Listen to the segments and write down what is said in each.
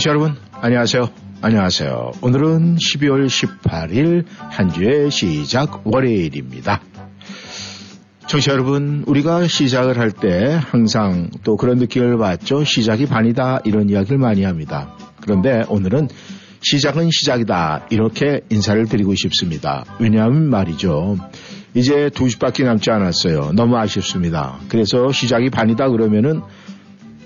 청취자 여러분, 안녕하세요. 안녕하세요. 오늘은 12월 18일 한 주의 시작 월요일입니다. 청취자 여러분, 우리가 시작을 할 때 항상 또 그런 느낌을 받죠. 시작이 반이다. 이런 이야기를 많이 합니다. 그런데 오늘은 시작은 시작이다. 이렇게 인사를 드리고 싶습니다. 왜냐하면 말이죠. 이제 두 주밖에 남지 않았어요. 너무 아쉽습니다. 그래서 시작이 반이다 그러면은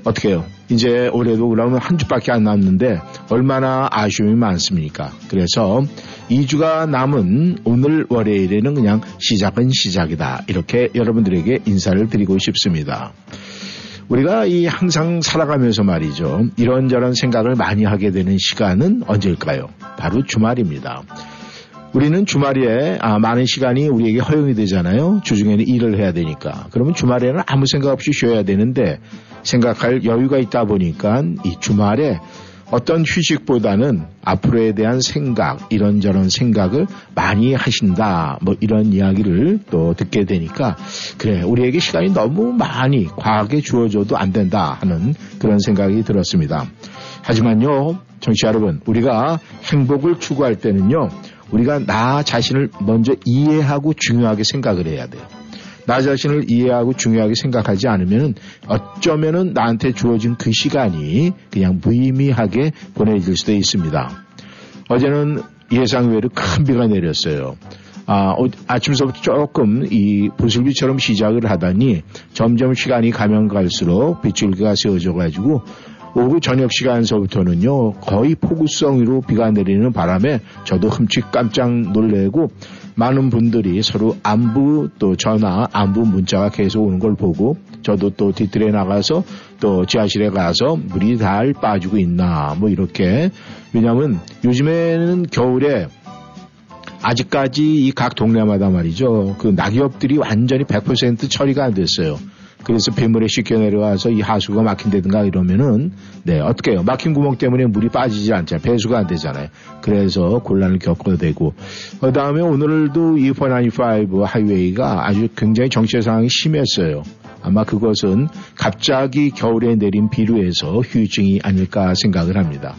어떻게 해요? 이제 올해도 그러면 한 주밖에 안 남는데 얼마나 아쉬움이 많습니까? 그래서 2주가 남은 오늘 월요일에는 그냥 시작은 시작이다. 이렇게 여러분들에게 인사를 드리고 싶습니다. 우리가 이 항상 살아가면서 말이죠. 이런저런 생각을 많이 하게 되는 시간은 언제일까요? 바로 주말입니다. 우리는 주말에 아, 많은 시간이 우리에게 허용이 되잖아요. 주중에는 일을 해야 되니까. 그러면 주말에는 아무 생각 없이 쉬어야 되는데 생각할 여유가 있다 보니까 이 주말에 어떤 휴식보다는 앞으로에 대한 생각, 이런저런 생각을 많이 하신다. 뭐 이런 이야기를 또 듣게 되니까 그래, 우리에게 시간이 너무 많이 과하게 주어져도 안 된다 하는 그런 생각이 들었습니다. 하지만요, 정치 여러분, 우리가 행복을 추구할 때는요, 우리가 나 자신을 먼저 이해하고 중요하게 생각을 해야 돼요. 나 자신을 이해하고 중요하게 생각하지 않으면 어쩌면은 나한테 주어진 그 시간이 그냥 무의미하게 보내질 수도 있습니다. 어제는 예상외로 큰 비가 내렸어요. 아, 어, 아침서부터 조금 이 부슬비처럼 시작을 하다니 점점 시간이 가면 갈수록 빗줄기가 세워져 가지고 오후 저녁 시간서부터는요 거의 폭우성으로 비가 내리는 바람에 저도 흠칫 깜짝 놀래고 많은 분들이 서로 안부 또 전화 안부 문자가 계속 오는 걸 보고 저도 또 뒤뜰에 나가서 또 지하실에 가서 물이 잘 빠지고 있나 뭐 이렇게 왜냐하면 요즘에는 겨울에 아직까지 이 각 동네마다 말이죠 그 낙엽들이 완전히 100% 처리가 안 됐어요. 그래서 빗물에 씻겨 내려와서 이 하수가 막힌다든가 이러면은 네 어떻게 해요? 막힌 구멍 때문에 물이 빠지지 않잖아요. 배수가 안 되잖아요. 그래서 곤란을 겪어야 되고. 그 다음에 오늘도 이 495 하이웨이가 아주 굉장히 정체 상황이 심했어요. 아마 그것은 갑자기 겨울에 내린 비로 해서 휴증이 아닐까 생각을 합니다.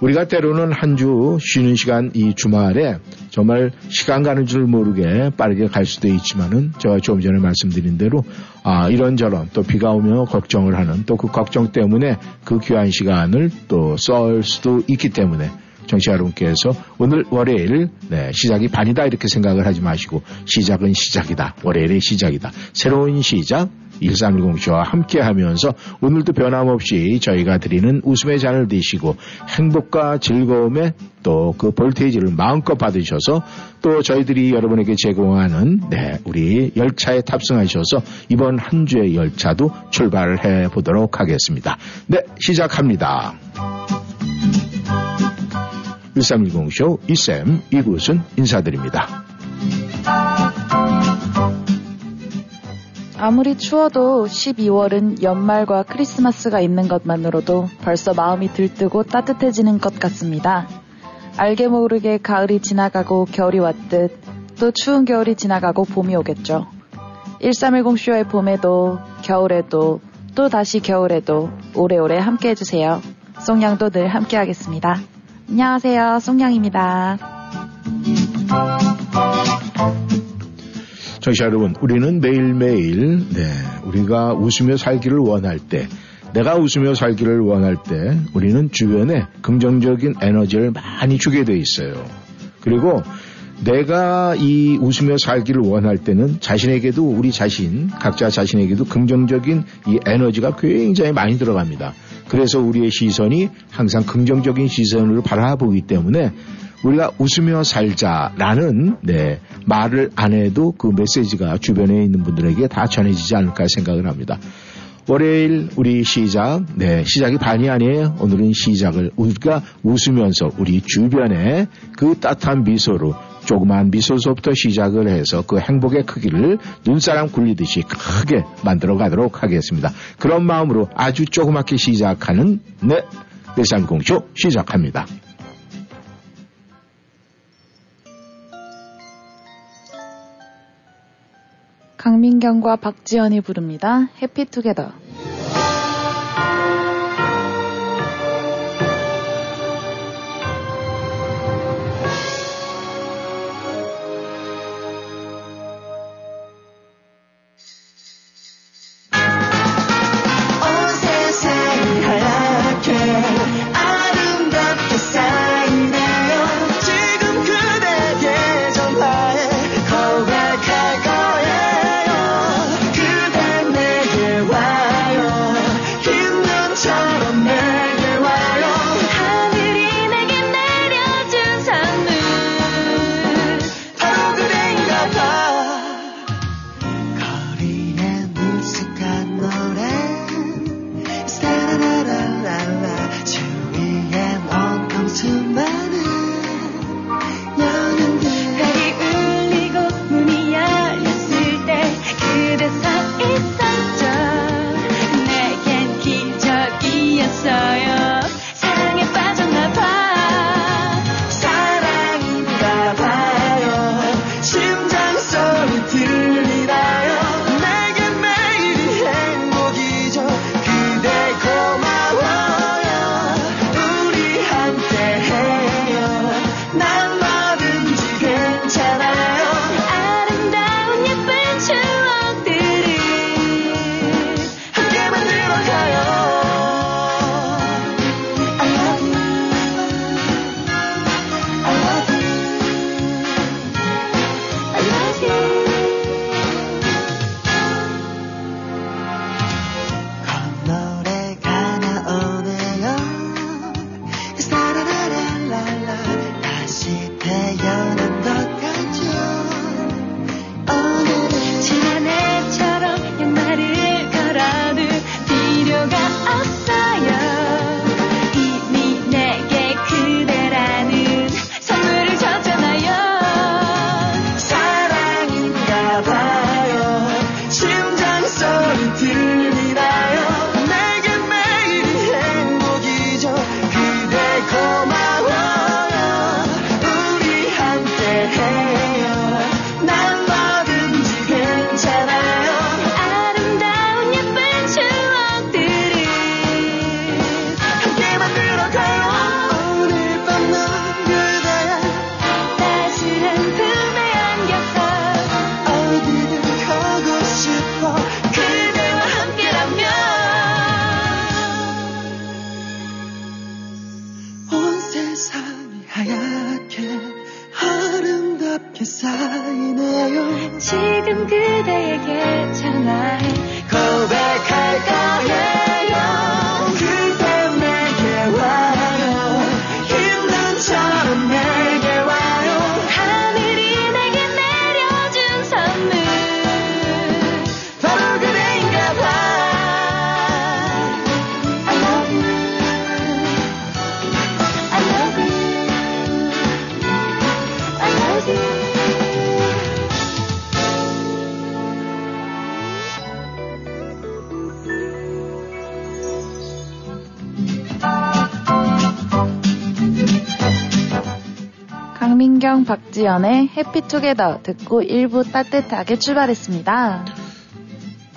우리가 때로는 한 주 쉬는 시간 이 주말에 정말 시간 가는 줄 모르게 빠르게 갈 수도 있지만은 제가 조금 전에 말씀드린 대로 아 이런저런 또 비가 오면 걱정을 하는 또 그 걱정 때문에 그 귀한 시간을 또 썰 수도 있기 때문에 정치 여러분께서 오늘 월요일 네, 시작이 반이다 이렇게 생각을 하지 마시고 시작은 시작이다. 월요일의 시작이다. 새로운 시작 1310쇼와 함께 하면서 오늘도 변함없이 저희가 드리는 웃음의 잔을 드시고 행복과 즐거움의 또 그 볼테이지를 마음껏 받으셔서 또 저희들이 여러분에게 제공하는 네, 우리 열차에 탑승하셔서 이번 한 주의 열차도 출발을 해 보도록 하겠습니다. 네, 시작합니다. 1310쇼 이쌤 이곳은 인사드립니다. 아무리 추워도 12월은 연말과 크리스마스가 있는 것만으로도 벌써 마음이 들뜨고 따뜻해지는 것 같습니다. 알게 모르게 가을이 지나가고 겨울이 왔듯 또 추운 겨울이 지나가고 봄이 오겠죠. 1310쇼의 봄에도 겨울에도 또 다시 겨울에도 오래오래 함께 해주세요. 송양도 늘 함께 하겠습니다. 안녕하세요. 송양입니다. 청취자 여러분, 우리는 매일매일, 네, 우리가 웃으며 살기를 원할 때, 내가 웃으며 살기를 원할 때, 우리는 주변에 긍정적인 에너지를 많이 주게 돼 있어요. 그리고 내가 이 웃으며 살기를 원할 때는 자신에게도 우리 자신, 각자 자신에게도 긍정적인 이 에너지가 굉장히 많이 들어갑니다. 그래서 우리의 시선이 항상 긍정적인 시선으로 바라보기 때문에 우리가 웃으며 살자라는 네, 말을 안 해도 그 메시지가 주변에 있는 분들에게 다 전해지지 않을까 생각을 합니다. 월요일 우리 시작, 네, 시작이 반이 아니에요. 오늘은 시작을 우리가 웃으면서 우리 주변에 그 따뜻한 미소로 조그만 미소서부터 시작을 해서 그 행복의 크기를 눈사람 굴리듯이 크게 만들어 가도록 하겠습니다. 그런 마음으로 아주 조그맣게 시작하는 네, 내산공쇼 시작합니다. 강민경과 박지연이 부릅니다. 해피투게더. 박지연의 해피투게더 듣고 1부 따뜻하게 출발했습니다.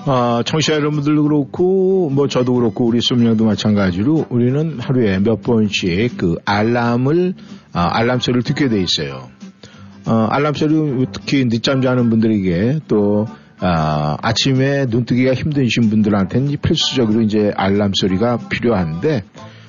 아, 청취자 여러분들 도 그렇고, 뭐 저도 그렇고, 우리 수명도 마찬가지로 우리는 하루에 몇 번씩 그 알람을, 아, 알람 소리를 듣게 돼 있어요. 어, 알람 소리 특히 늦잠 자는 분들에게 또, 아, 아침에 눈뜨기가 힘드신 분들한테는 필수적으로 이제 알람 소리가 필요한데,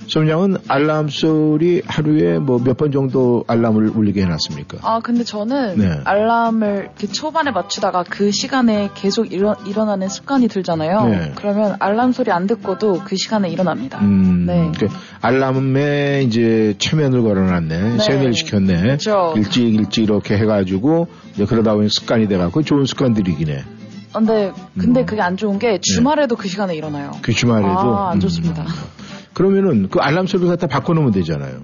솜양은 알람 소리 하루에 뭐 몇 번 정도 알람을 울리게 해놨습니까? 아, 근데 저는 네. 알람을 초반에 맞추다가 그 시간에 계속 일어, 일어나는 습관이 들잖아요. 네. 그러면 알람 소리 안 듣고도 그 시간에 일어납니다. 음, 네. 그 알람에 이제 최면을 걸어놨네. 네. 세뇌를 시켰네. 그렇죠. 일찍 일찍 이렇게 해가지고 이제 그러다 보니 습관이 돼갖고 좋은 습관들이긴 해. 아, 근데, 근데 음. 그게 안 좋은 게 주말에도 그 시간에 일어나요. 그 주말에도. 아, 안 음. 좋습니다. 그러면은 그 알람 소리를 갖다 바꿔놓으면 되잖아요.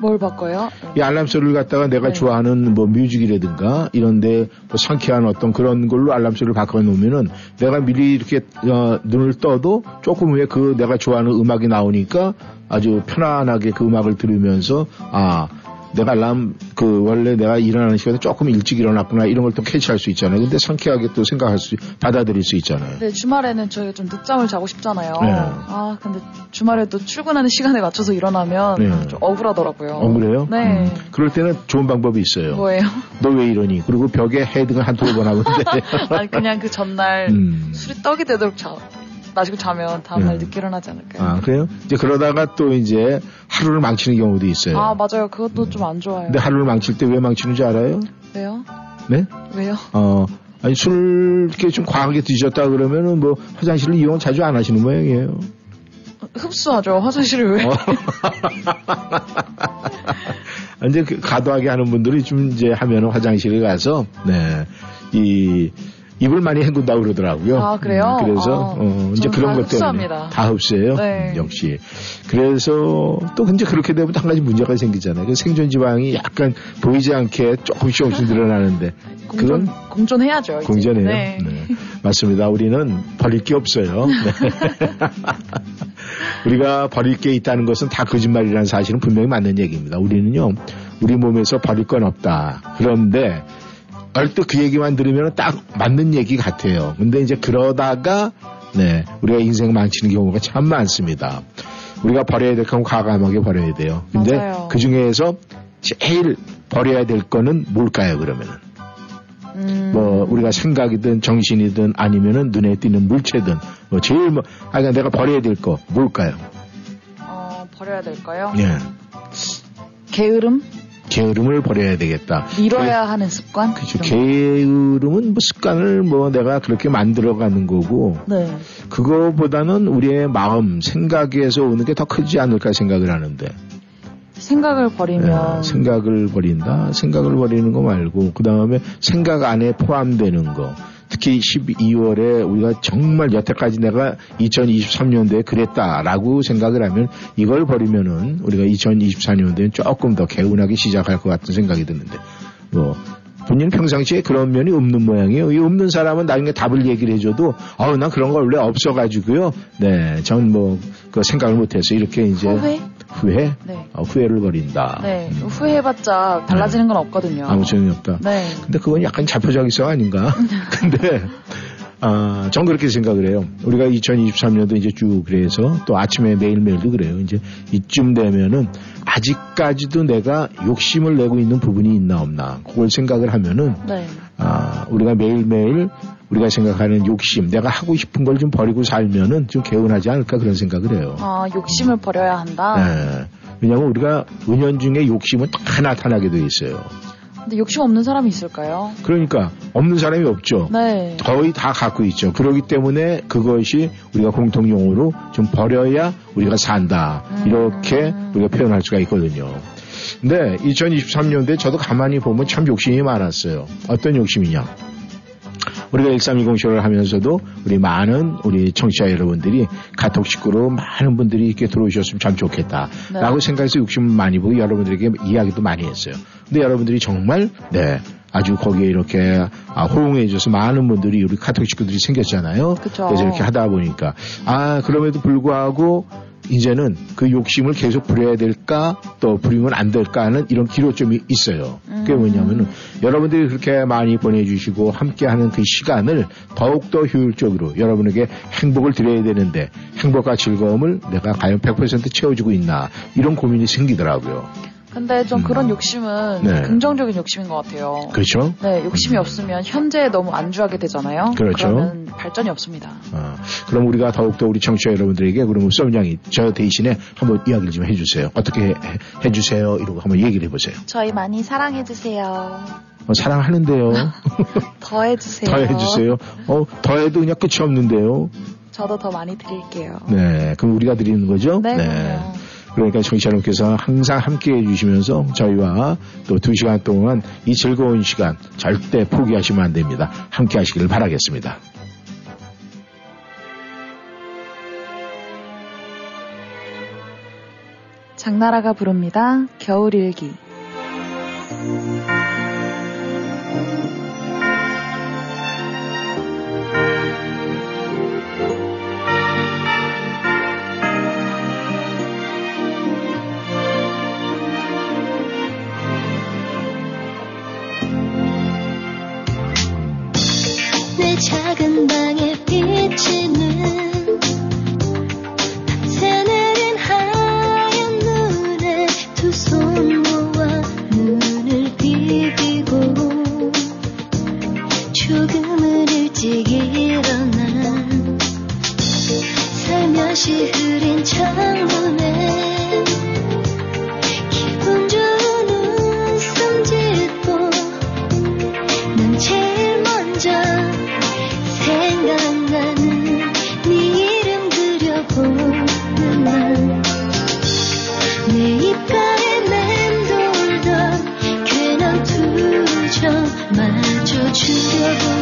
뭘 바꿔요? 이 알람 소리를 갖다가 내가 네. 좋아하는 뭐 뮤직이라든가 이런데 뭐 상쾌한 어떤 그런 걸로 알람 소리를 바꿔놓으면은 내가 미리 이렇게 어, 눈을 떠도 조금 후에 그 내가 좋아하는 음악이 나오니까 아주 편안하게 그 음악을 들으면서 아 내가 알람 그 원래 내가 일어나는 시간에 조금 일찍 일어났구나 이런 걸 또 캐치할 수 있잖아요. 근데 상쾌하게 또 생각할 수 받아들일 수 있잖아요. 근데 주말에는 저희가 좀 늦잠을 자고 싶잖아요. 네. 아, 근데 주말에도 출근하는 시간에 맞춰서 일어나면 네. 좀 억울하더라고요. 어 그래요? 네. 음, 그럴 때는 좋은 방법이 있어요. 뭐예요? 너 왜 이러니? 그리고 벽에 헤딩을 한두번 돼. 아니, 그냥 그 전날 음. 술이 떡이 되도록 자, 마시고 자면 다음날 네. 늦게 일어나지 않을까요? 아, 그래요? 이제 그러다가 또 이제 하루를 망치는 경우도 있어요. 아, 맞아요. 그것도 좀 안 좋아요. 근데 하루를 망칠 때 왜 망치는지 알아요? 왜요? 네? 왜요? 어, 아니, 술 이렇게 좀 과하게 드셨다 그러면은 뭐 화장실을 이용 자주 안 하시는 모양이에요. 흡수하죠. 화장실을 왜? 어. 이제 그 과도하게 하는 분들이 좀 이제 하면은 화장실에 가서, 네, 이, 입을 많이 헹군다 그러더라고요. 아, 그래요? 음, 그래서, 아, 어, 이제 그런 다것 때문에. 다 흡수해요? 네. 음, 역시. 그래서 또 이제 그렇게 되면 한 가지 문제가 생기잖아요. 그 생존 지방이 약간 보이지 않게 조금씩 조금씩 늘어나는데. 공존, 그건 공존해야죠. 이제. 공전이에요. 네. 네. 맞습니다. 우리는 버릴 게 없어요. 네. 우리가 버릴 게 있다는 것은 다 거짓말이라는 사실은 분명히 맞는 얘기입니다. 우리는요, 우리 몸에서 버릴 건 없다. 그런데 얼뜻 그 얘기만 들으면 딱 맞는 얘기 같아요. 근데 이제 그러다가 네, 우리가 인생 망치는 경우가 참 많습니다. 우리가 버려야 될 건 과감하게 버려야 돼요. 근데 맞아요. 그 중에서 제일 버려야 될 거는 뭘까요, 그러면은? 음, 뭐 우리가 생각이든 정신이든 아니면은 눈에 띄는 물체든 뭐 제일 뭐 하여간 내가 버려야 될 거 뭘까요? 어, 버려야 될까요? 예. 게으름? 게으름을 버려야 되겠다. 미뤄야 하는 습관? 그죠. 이런 거. 게으름은 뭐 습관을 뭐 내가 그렇게 만들어가는 거고 네. 그거보다는 우리의 마음 생각에서 오는 게 더 크지 않을까 생각을 하는데 생각을 버리면 예, 생각을 버린다. 생각을 버리는 거 말고 그 다음에 생각 안에 포함되는 거. 특히 12월에 우리가 정말 여태까지 내가 2023년도에 그랬다라고 생각을 하면 이걸 버리면은 우리가 2024년도에 조금 더 개운하게 시작할 것 같은 생각이 드는데 뭐 본인 평상시에 그런 면이 없는 모양이에요. 이 없는 사람은 나중에 답을 얘기를 해줘도 어우 난 그런 거 원래 없어가지고요. 네, 전뭐그 생각을 못해서 이렇게 이제 후회? 후회? 네. 어, 후회를 버린다. 네. 후회해봤자 달라지는 건 없거든요. 아무 소용이 없다. 네. 근데 그건 약간 자포자기성 아닌가? 근데 아, 전 그렇게 생각을 해요. 우리가 2023년도 이제 쭉 그래서 또 아침에 매일매일도 그래요. 이제 이쯤 되면은 아직까지도 내가 욕심을 내고 있는 부분이 있나 없나 그걸 생각을 하면은 네. 아, 우리가 매일매일 우리가 생각하는 욕심, 내가 하고 싶은 걸 좀 버리고 살면은 좀 개운하지 않을까 그런 생각을 해요. 아, 욕심을 버려야 한다. 네. 왜냐하면 우리가 은연중에 욕심은 다 나타나게 돼 있어요. 근데 욕심 없는 사람이 있을까요? 그러니까 없는 사람이 없죠. 네. 거의 다 갖고 있죠. 그렇기 때문에 그것이 우리가 공통용어로 좀 버려야 우리가 산다. 이렇게 우리가 표현할 수가 있거든요. 근데 2023년도에 저도 가만히 보면 참 욕심이 많았어요. 어떤 욕심이냐? 우리가 1320 쇼를 하면서도 우리 많은 우리 청취자 여러분들이 카톡 식구로 많은 분들이 이렇게 들어오셨으면 참 좋겠다. 네. 라고 생각해서 욕심을 많이 보고 여러분들에게 이야기도 많이 했어요. 근데 여러분들이 정말, 네, 아주 거기에 이렇게 아, 호응해 줘서 많은 분들이 우리 카톡 식구들이 생겼잖아요. 그쵸. 그래서 이렇게 하다 보니까 아 그럼에도 불구하고 이제는 그 욕심을 계속 부려야 될까 또 부리면 안 될까 하는 이런 기로점이 있어요. 그게 음. 뭐냐면은 여러분들이 그렇게 많이 보내주시고 함께하는 그 시간을 더욱더 효율적으로 여러분에게 행복을 드려야 되는데 행복과 즐거움을 내가 과연 100% 채워주고 있나 이런 고민이 생기더라고요. 근데 좀 음. 그런 욕심은 네. 긍정적인 욕심인 것 같아요. 그렇죠? 네, 욕심이 음. 없으면 현재에 너무 안주하게 되잖아요. 그렇죠. 그러면 발전이 없습니다. 어, 그럼 우리가 더욱더 우리 청취자 여러분들에게 그러면 썸냥이 저 대신에 한번 이야기를 좀 해주세요. 어떻게 해, 해주세요? 이러고 한번 얘기를 해보세요. 저희 많이 사랑해주세요. 어, 사랑하는데요. 더 해주세요. 더 해주세요. 어, 더 해도 그냥 끝이 없는데요. 저도 더 많이 드릴게요. 네, 그럼 우리가 드리는 거죠? 네, 그럼요. 그러니까 청취자 여러분께서 항상 함께 해 주시면서 저희와 또 두 시간 동안 이 즐거운 시간 절대 포기하시면 안 됩니다. 함께 하시기를 바라겠습니다. 장나라가 부릅니다. 겨울일기. 작은 방에 비치는 밤새 내린 하얀 눈에 두 손 모아 눈을 비비고 조금은 일찍 일어난 살며시 흐린 창문에 마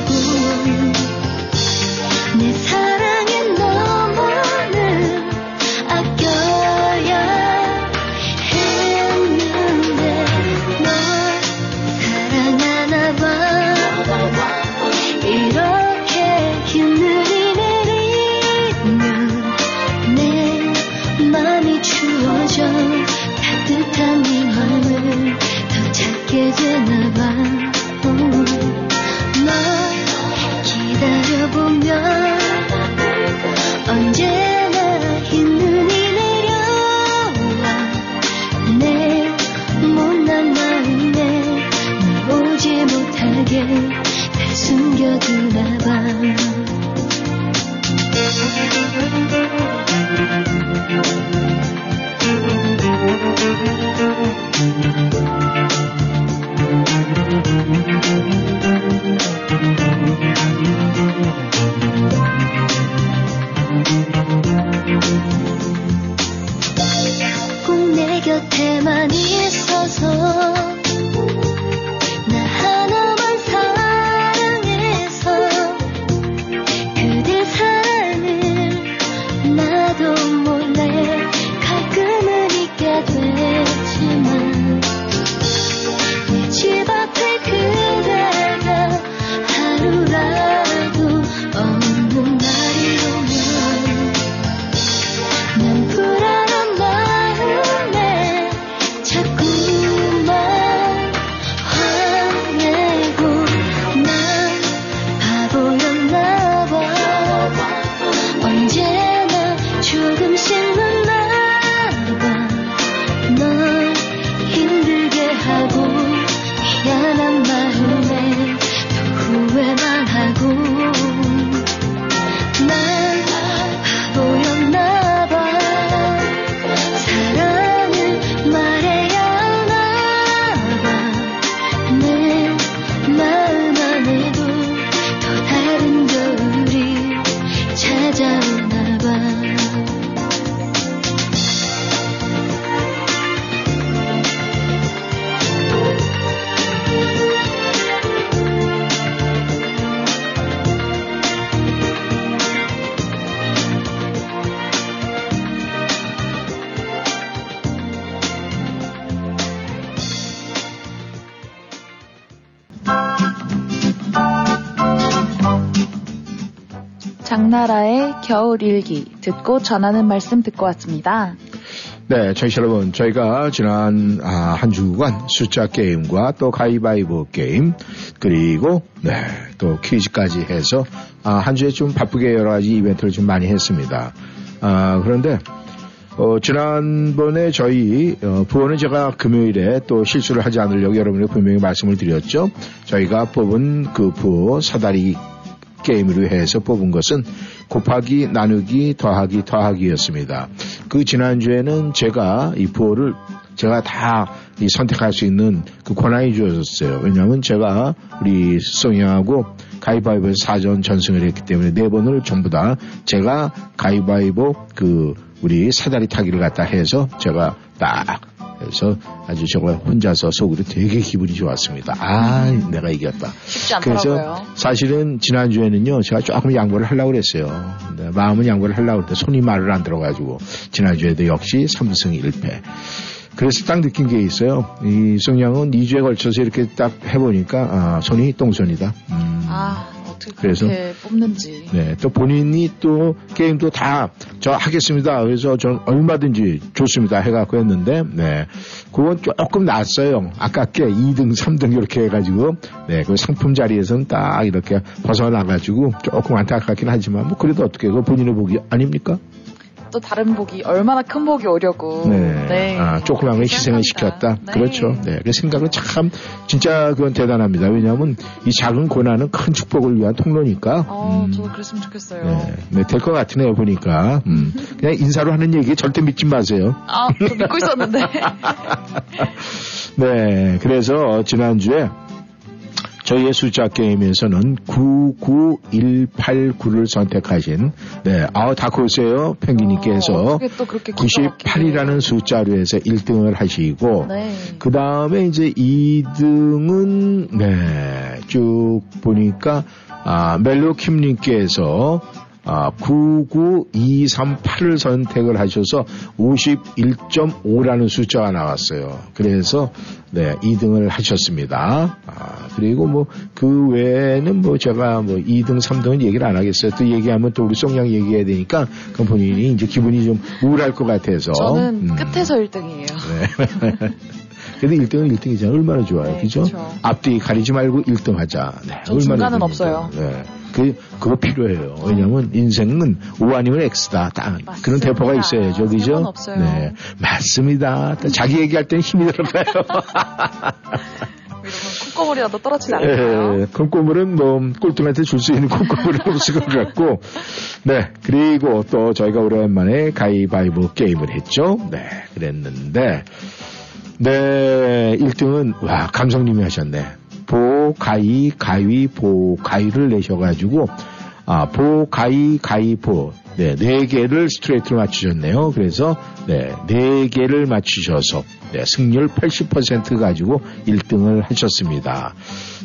겨울일기 듣고 전하는 말씀 듣고 왔습니다. 네, 청취자 여러분, 저희가 지난 아, 한 주간 숫자 게임과 또 가위바위보 게임 그리고 네, 또 퀴즈까지 해서 아, 한 주에 좀 바쁘게 여러 가지 이벤트를 좀 많이 했습니다. 아, 그런데 어, 지난번에 저희 어, 부원은 제가 금요일에 또 실수를 하지 않으려고 여러분에게 분명히 말씀을 드렸죠. 저희가 뽑은 그 부호 사다리 게임으로 해서 뽑은 것은 곱하기 나누기 더하기 더하기였습니다. 그 지난주에는 제가 이 부호를 제가 다이 선택할 수 있는 그 권한이 주어졌어요. 왜냐하면 제가 우리 수성이하고 가위바위보에서 사전 전승을 했기 때문에 네 번을 전부 다 제가 가위바위보 그 우리 사다리 타기를 갖다 해서 제가 딱 해서 아주 제가 혼자서 속으로 되게 기분이 좋았습니다. 아, 내가 이겼다. 쉽지 않더라고요. 그래서 사실은 지난주에는요, 제가 조금 양보를 하려고 그랬어요. 근데 마음은 양보를 하려고 그랬는데 손이 말을 안 들어가지고 지난주에도 역시 3승 1패. 그래서 딱 느낀 게 있어요. 이 성냥은 2주에 걸쳐서 이렇게 딱 해보니까 아, 손이 똥손이다. 음, 아, 어떻게 그래서? 뽑는지. 네, 또 본인이 또 게임도 다 저 하겠습니다. 그래서 전 얼마든지 좋습니다. 해갖고 했는데, 네. 그건 조금 낫어요. 아깝게 2등, 3등 이렇게 해가지고, 네, 그 상품 자리에서는 딱 이렇게 벗어나가지고 조금 안타깝긴 하지만, 뭐 그래도 어떻게, 그 본인의 복이 아닙니까? 또 다른 복이 얼마나 큰 복이 오려고. 네. 아, 조그만 걸 희생을 시켰다. 네. 그렇죠. 네. 그 생각은 참, 진짜 그건 대단합니다. 왜냐하면 이 작은 고난은 큰 축복을 위한 통로니까. 어, 음. 저도 그랬으면 좋겠어요. 네, 네, 될 것 같으네요, 보니까. 음. 그냥 인사로 하는 얘기 절대 믿지 마세요. 아, 저 믿고 있었는데. 네, 그래서 지난주에 저희의 숫자 게임에서는 99189를 선택하신, 네, 아, 다크호세요, 펭귄님께서 어, 어떻게 또 그렇게 기가 98이라는 숫자로 해서 1등을 하시고, 네. 그 다음에 이제 2등은, 네, 쭉 보니까, 아, 멜로킴님께서, 아, 99238을 선택을 하셔서 51.5라는 숫자가 나왔어요. 그래서, 네, 2등을 하셨습니다. 아, 그리고 뭐, 그 외에는 뭐 제가 뭐 2등, 3등은 얘기를 안 하겠어요. 또 얘기하면 또 우리 송양 얘기해야 되니까, 그 본인이 이제 기분이 좀 우울할 것 같아서. 저는 음. 끝에서 1등이에요. 네. 그래도 1등은 1등이잖아. 얼마나 좋아요. 네, 그죠? 그쵸. 앞뒤 가리지 말고 1등 하자. 네, 전 중간은? 없어요. 네. 그, 그거 필요해요. 왜냐면 인생은 O 아니면 X다. 딱 그런 맞습니다. 대포가 있어야죠. 그죠? 없어요. 네. 맞습니다. 또 자기 얘기할 때는 힘이 들어가요. 콧구멍이라도 떨어지지 않을까요? 예, 콩고물은 뭐 꼴등한테 줄 수 있는 콩고물은 없을 것 같고 네 그리고 또 저희가 오랜만에 가위바위보 게임을 했죠 네 그랬는데 네 1등은 와 감성님이 하셨네 보 가위 가위 보 가위를 내셔가지고 아, 보, 가위, 가위, 보. 네, 네 개를 스트레이트로 맞추셨네요. 그래서, 네, 네 개를 맞추셔서, 네, 승률 80% 가지고 1등을 하셨습니다.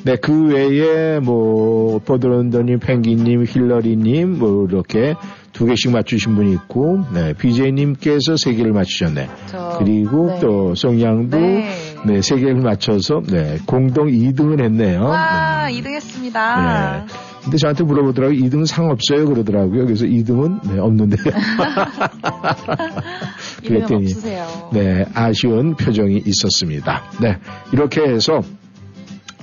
네, 그 외에, 뭐, 버드런더님, 펭귄님, 힐러리님, 뭐, 이렇게 두 개씩 맞추신 분이 있고, 네, BJ님께서 세 개를 맞추셨네. 저- 그리고 네. 또, 송양도, 네. 네, 세 개를 맞춰서, 네, 공동 2등을 했네요. 와, 음. 2등 했습니다. 네. 근데 저한테 물어보더라고요. 2등 상 없어요? 그러더라고요. 그래서 2등은 네, 없는데요. 2등은 그랬더니, 없으세요. 네, 아쉬운 표정이 있었습니다. 네, 이렇게 해서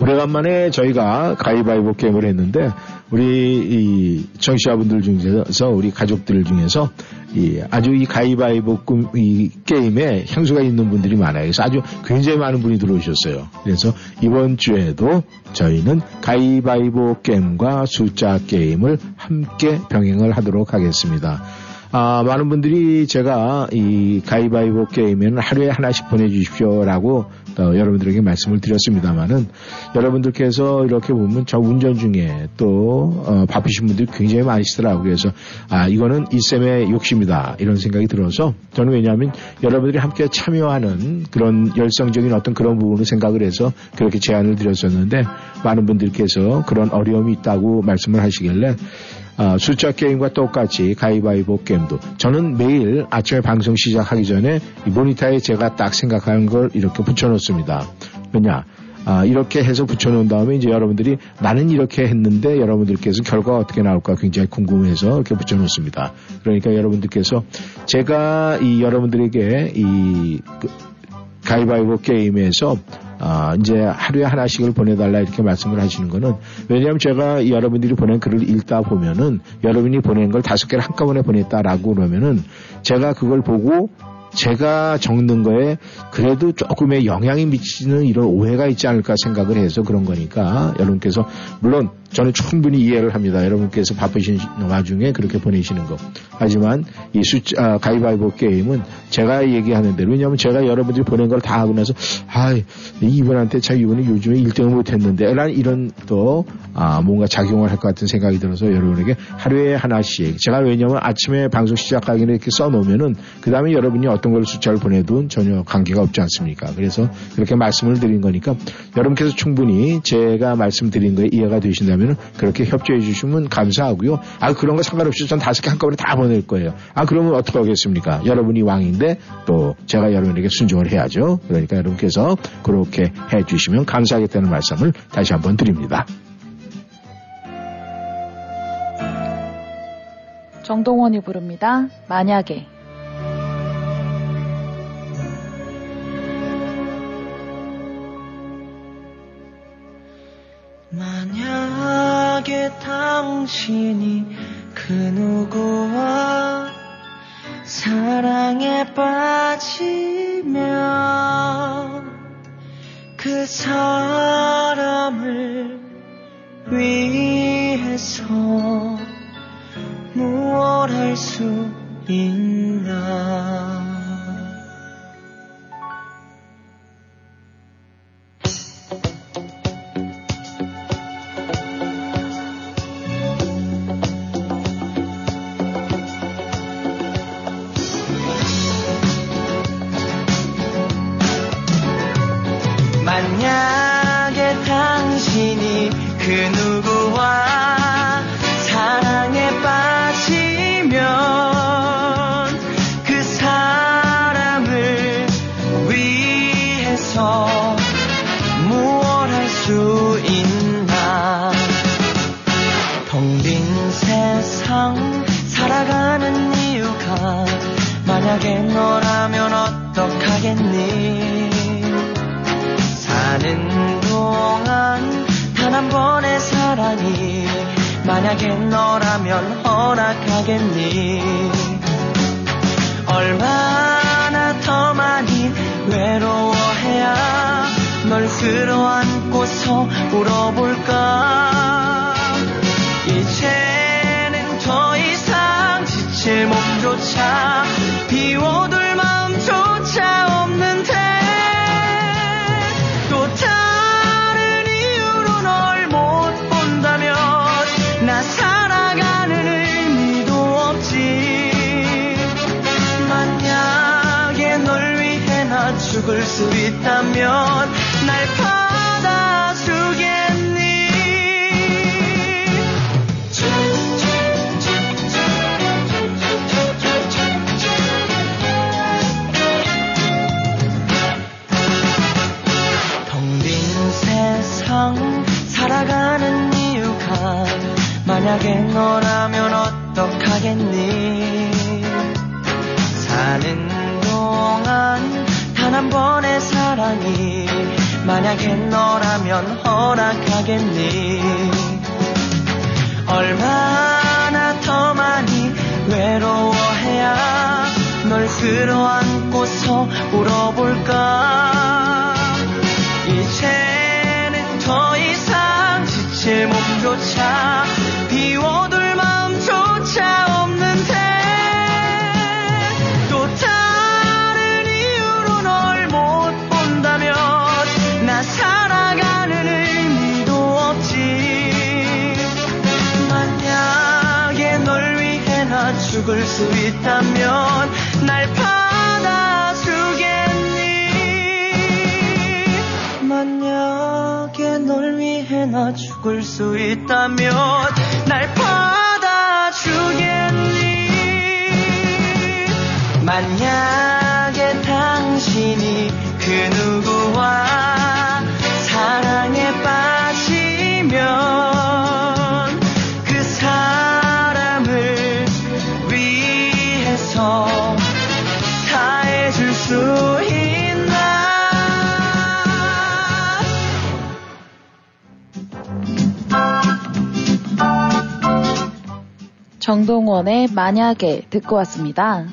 오래간만에 저희가 가위바위보 게임을 했는데 우리 이 청취자분들 중에서 우리 가족들 중에서 이 아주 이 가위바위보 꿈- 이 게임에 향수가 있는 분들이 많아요. 그래서 아주 굉장히 많은 분이 들어오셨어요. 그래서 이번 주에도 저희는 가위바위보 게임과 숫자 게임을 함께 병행을 하도록 하겠습니다. 아, 많은 분들이 제가 이 가위바위보 게임에는 하루에 하나씩 보내주십시오라고 어, 여러분들에게 말씀을 드렸습니다만은 여러분들께서 이렇게 보면 저 운전 중에 또 어, 바쁘신 분들이 굉장히 많으시더라고요. 그래서 아 이거는 이쌤의 욕심이다 이런 생각이 들어서 저는 왜냐하면 여러분들이 함께 참여하는 그런 열성적인 어떤 그런 부분을 생각을 해서 그렇게 제안을 드렸었는데 많은 분들께서 그런 어려움이 있다고 말씀을 하시길래 아, 숫자 게임과 똑같이 가위바위보 게임도 저는 매일 아침에 방송 시작하기 전에 이 모니터에 제가 딱 생각하는 걸 이렇게 붙여놓습니다. 왜냐? 아, 이렇게 해서 붙여놓은 다음에 이제 여러분들이 나는 이렇게 했는데 여러분들께서 결과가 어떻게 나올까 굉장히 궁금해서 이렇게 붙여놓습니다. 그러니까 여러분들께서 제가 이 여러분들에게 이 그, 가위바위보 게임에서 아, 이제 하루에 하나씩을 보내달라 이렇게 말씀을 하시는 거는 왜냐하면 제가 여러분들이 보낸 글을 읽다 보면은 여러분이 보낸 걸 다섯 개를 한꺼번에 보냈다라고 그러면은 제가 그걸 보고 제가 적는 거에 그래도 조금의 영향이 미치는 이런 오해가 있지 않을까 생각을 해서 그런 거니까 여러분께서 물론 저는 충분히 이해를 합니다. 여러분께서 바쁘신 와중에 그렇게 보내시는 거. 하지만 이 숫자 아, 가위바위보 게임은 제가 얘기하는 대로 왜냐하면 제가 여러분들이 보낸 걸 다 하고 나서 아 이분한테 참 이분이 요즘에 1등을 못했는데 라는 이런 또 아, 뭔가 작용을 할 것 같은 생각이 들어서 여러분에게 하루에 하나씩 제가 왜냐하면 아침에 방송 시작하기 는 이렇게 써놓으면은 그 다음에 여러분이 어떤 걸 숫자를 보내도 전혀 관계가 없지 않습니까? 그래서 그렇게 말씀을 드린 거니까 여러분께서 충분히 제가 말씀드린 거에 이해가 되신다면 그렇게 협조해 주시면 감사하고요. 아 그런 거 상관없이 전 다섯 개 한꺼번에 다 보낼 거예요. 아 그러면 어떻게 하겠습니까? 여러분이 왕인데 또 제가 여러분에게 순종을 해야죠. 그러니까 여러분께서 그렇게 해 주시면 감사하겠다는 말씀을 다시 한번 드립니다. 정동원이 부릅니다. 만약에. 만약에 당신이 그 누구와 사랑에 빠지면 그 사람을 위해서 무얼 할 수 있나 만약에 너라면 허락하겠니? 얼마나 더 많이 외로워해야 널 끌어안고서 울어볼까? 이제는 더 이상 지칠 몸조차 비워 수 있다면 날 받아주겠니? 텅 빈 세상 살아가는 이유가 만약에 너라면 어떡하겠니 사랑이 만약에 너라면 허락하겠니? 얼마나 더 많이 외로워해야 널 끌어안고서 울어볼까? 이제는 더 이상 지칠 몸조차 죽을 수 있다면 날 받아주겠니? 만약에 널 위해 나 죽을 수 있다면 날 받아주겠니? 만약에 당신이 정동원의 만약에 듣고 왔습니다.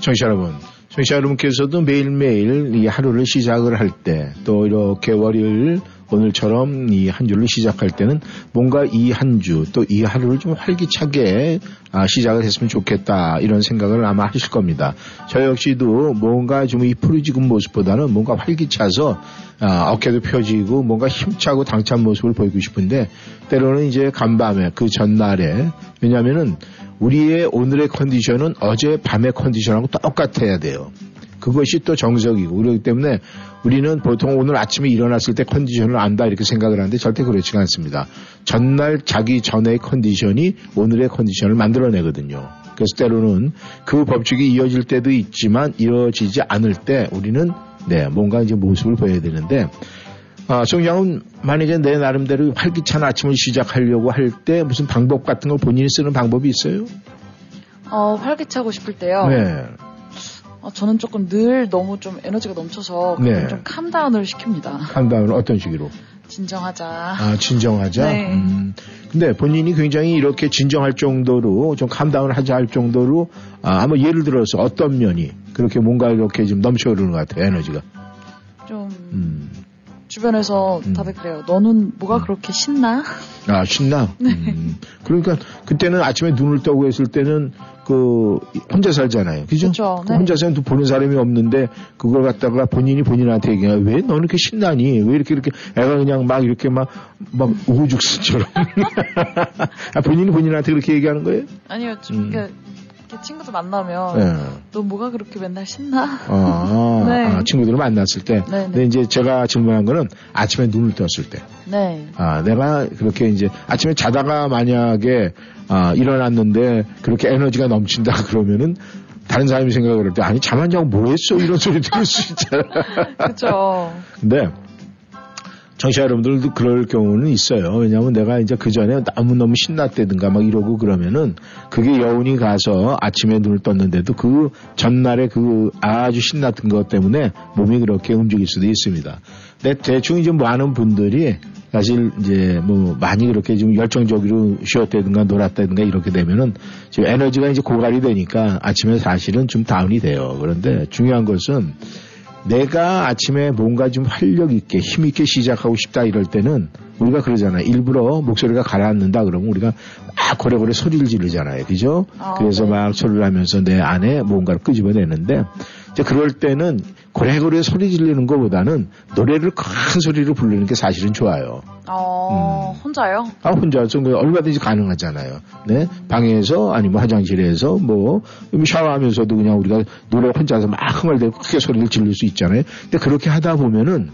청취자 여러분, 청취자 여러분께서도 매일매일 이 하루를 시작을 할 때 또 이렇게 월요일 오늘처럼 이 한 주를 시작할 때는 뭔가 이 한 주 또 이 하루를 좀 활기차게 아, 시작을 했으면 좋겠다 이런 생각을 아마 하실 겁니다. 저 역시도 뭔가 좀 이 푸르지근 모습보다는 뭔가 활기차서 아, 어깨도 펴지고 뭔가 힘차고 당찬 모습을 보이고 싶은데 때로는 이제 간밤에 그 전날에 왜냐하면은 우리의 오늘의 컨디션은 어제 밤의 컨디션하고 똑같아야 돼요. 그것이 또 정석이고 그렇기 때문에 우리는 보통 오늘 아침에 일어났을 때 컨디션을 안다 이렇게 생각을 하는데 절대 그렇지가 않습니다. 전날 자기 전의 컨디션이 오늘의 컨디션을 만들어내거든요. 그래서 때로는 그 법칙이 이어질 때도 있지만 이어지지 않을 때 우리는 네 뭔가 이제 모습을 보여야 되는데 아, 송장은 만약에 내 나름대로 활기찬 아침을 시작하려고 할 때 무슨 방법 같은 걸 본인이 쓰는 방법이 있어요? 어, 활기차고 싶을 때요. 네. 어, 저는 조금 늘 너무 좀 에너지가 넘쳐서 네. 좀 캄다운을 시킵니다. 한 다음은 어떤 식으로? 진정하자. 아, 진정하자? 네. 음, 근데 본인이 굉장히 이렇게 진정할 정도로 좀 감다운 하자 할 정도로 아, 한번 예를 들어서 어떤 면이 그렇게 뭔가 이렇게 좀 넘쳐 흐르는 것 같아요, 에너지가. 좀 음. 주변에서 음. 다들 그래요. 너는 뭐가 그렇게 신나? 아, 신나? 네. 음. 그러니까 그때는 아침에 눈을 떠고 했을 때는 그 혼자 살잖아요. 그죠? 그쵸, 그 네. 혼자서는 또 보는 사람이 없는데 그걸 갖다가 본인이 본인한테 얘기해. 왜 너는 이렇게 신나니? 왜 이렇게 이렇게 애가 그냥 막 이렇게 막, 막 우후죽순처럼. 아, 본인이 본인한테 그렇게 얘기하는 거예요? 아니요, 좀 음. 이렇게 친구들 만나면 네. 너 뭐가 그렇게 맨날 신나? 아, 네. 아, 친구들을 만났을 때. 네, 근데 네. 이제 제가 질문한 거는 아침에 눈을 떴을 때. 네. 아, 내가 그렇게 이제 아침에 자다가 만약에 아, 일어났는데 그렇게 에너지가 넘친다 그러면은 다른 사람이 생각을 할 때 아니 잠 안 자고 뭐 했어 이런 소리 들을 수 있잖아. 그쵸. 근데 청취자 여러분들도 그럴 경우는 있어요. 왜냐하면 내가 이제 그 전에 너무너무 신났다든가 막 이러고 그러면은 그게 여운이 가서 아침에 눈을 떴는데도 그 전날에 그 아주 신났던 것 때문에 몸이 그렇게 움직일 수도 있습니다. 근데 대충 이제 많은 분들이 사실 이제 뭐 많이 그렇게 좀 열정적으로 쉬었다든가 놀았다든가 이렇게 되면은 지금 에너지가 이제 고갈이 되니까 아침에 사실은 좀 다운이 돼요. 그런데 중요한 것은 내가 아침에 뭔가 좀 활력 있게 힘 있게 시작하고 싶다 이럴 때는 우리가 그러잖아요. 일부러 목소리가 가라앉는다 그러면 우리가 막 고래고래 소리를 지르잖아요. 그죠? 아, 그래서 네. 막 소리를 하면서 내 안에 뭔가를 끄집어내는데 이제 그럴 때는 고래고래 소리 지르는 것보다는 노래를 큰 소리로 부르는 게 사실은 좋아요. 어, 음. 혼자요? 아, 혼자서 뭐 얼마든지 가능하잖아요. 네. 방에서 아니면 화장실에서 뭐 샤워하면서도 그냥 우리가 노래 혼자서 막 흥얼대고 크게 소리를 지를 수 있잖아요. 근데 그렇게 하다 보면은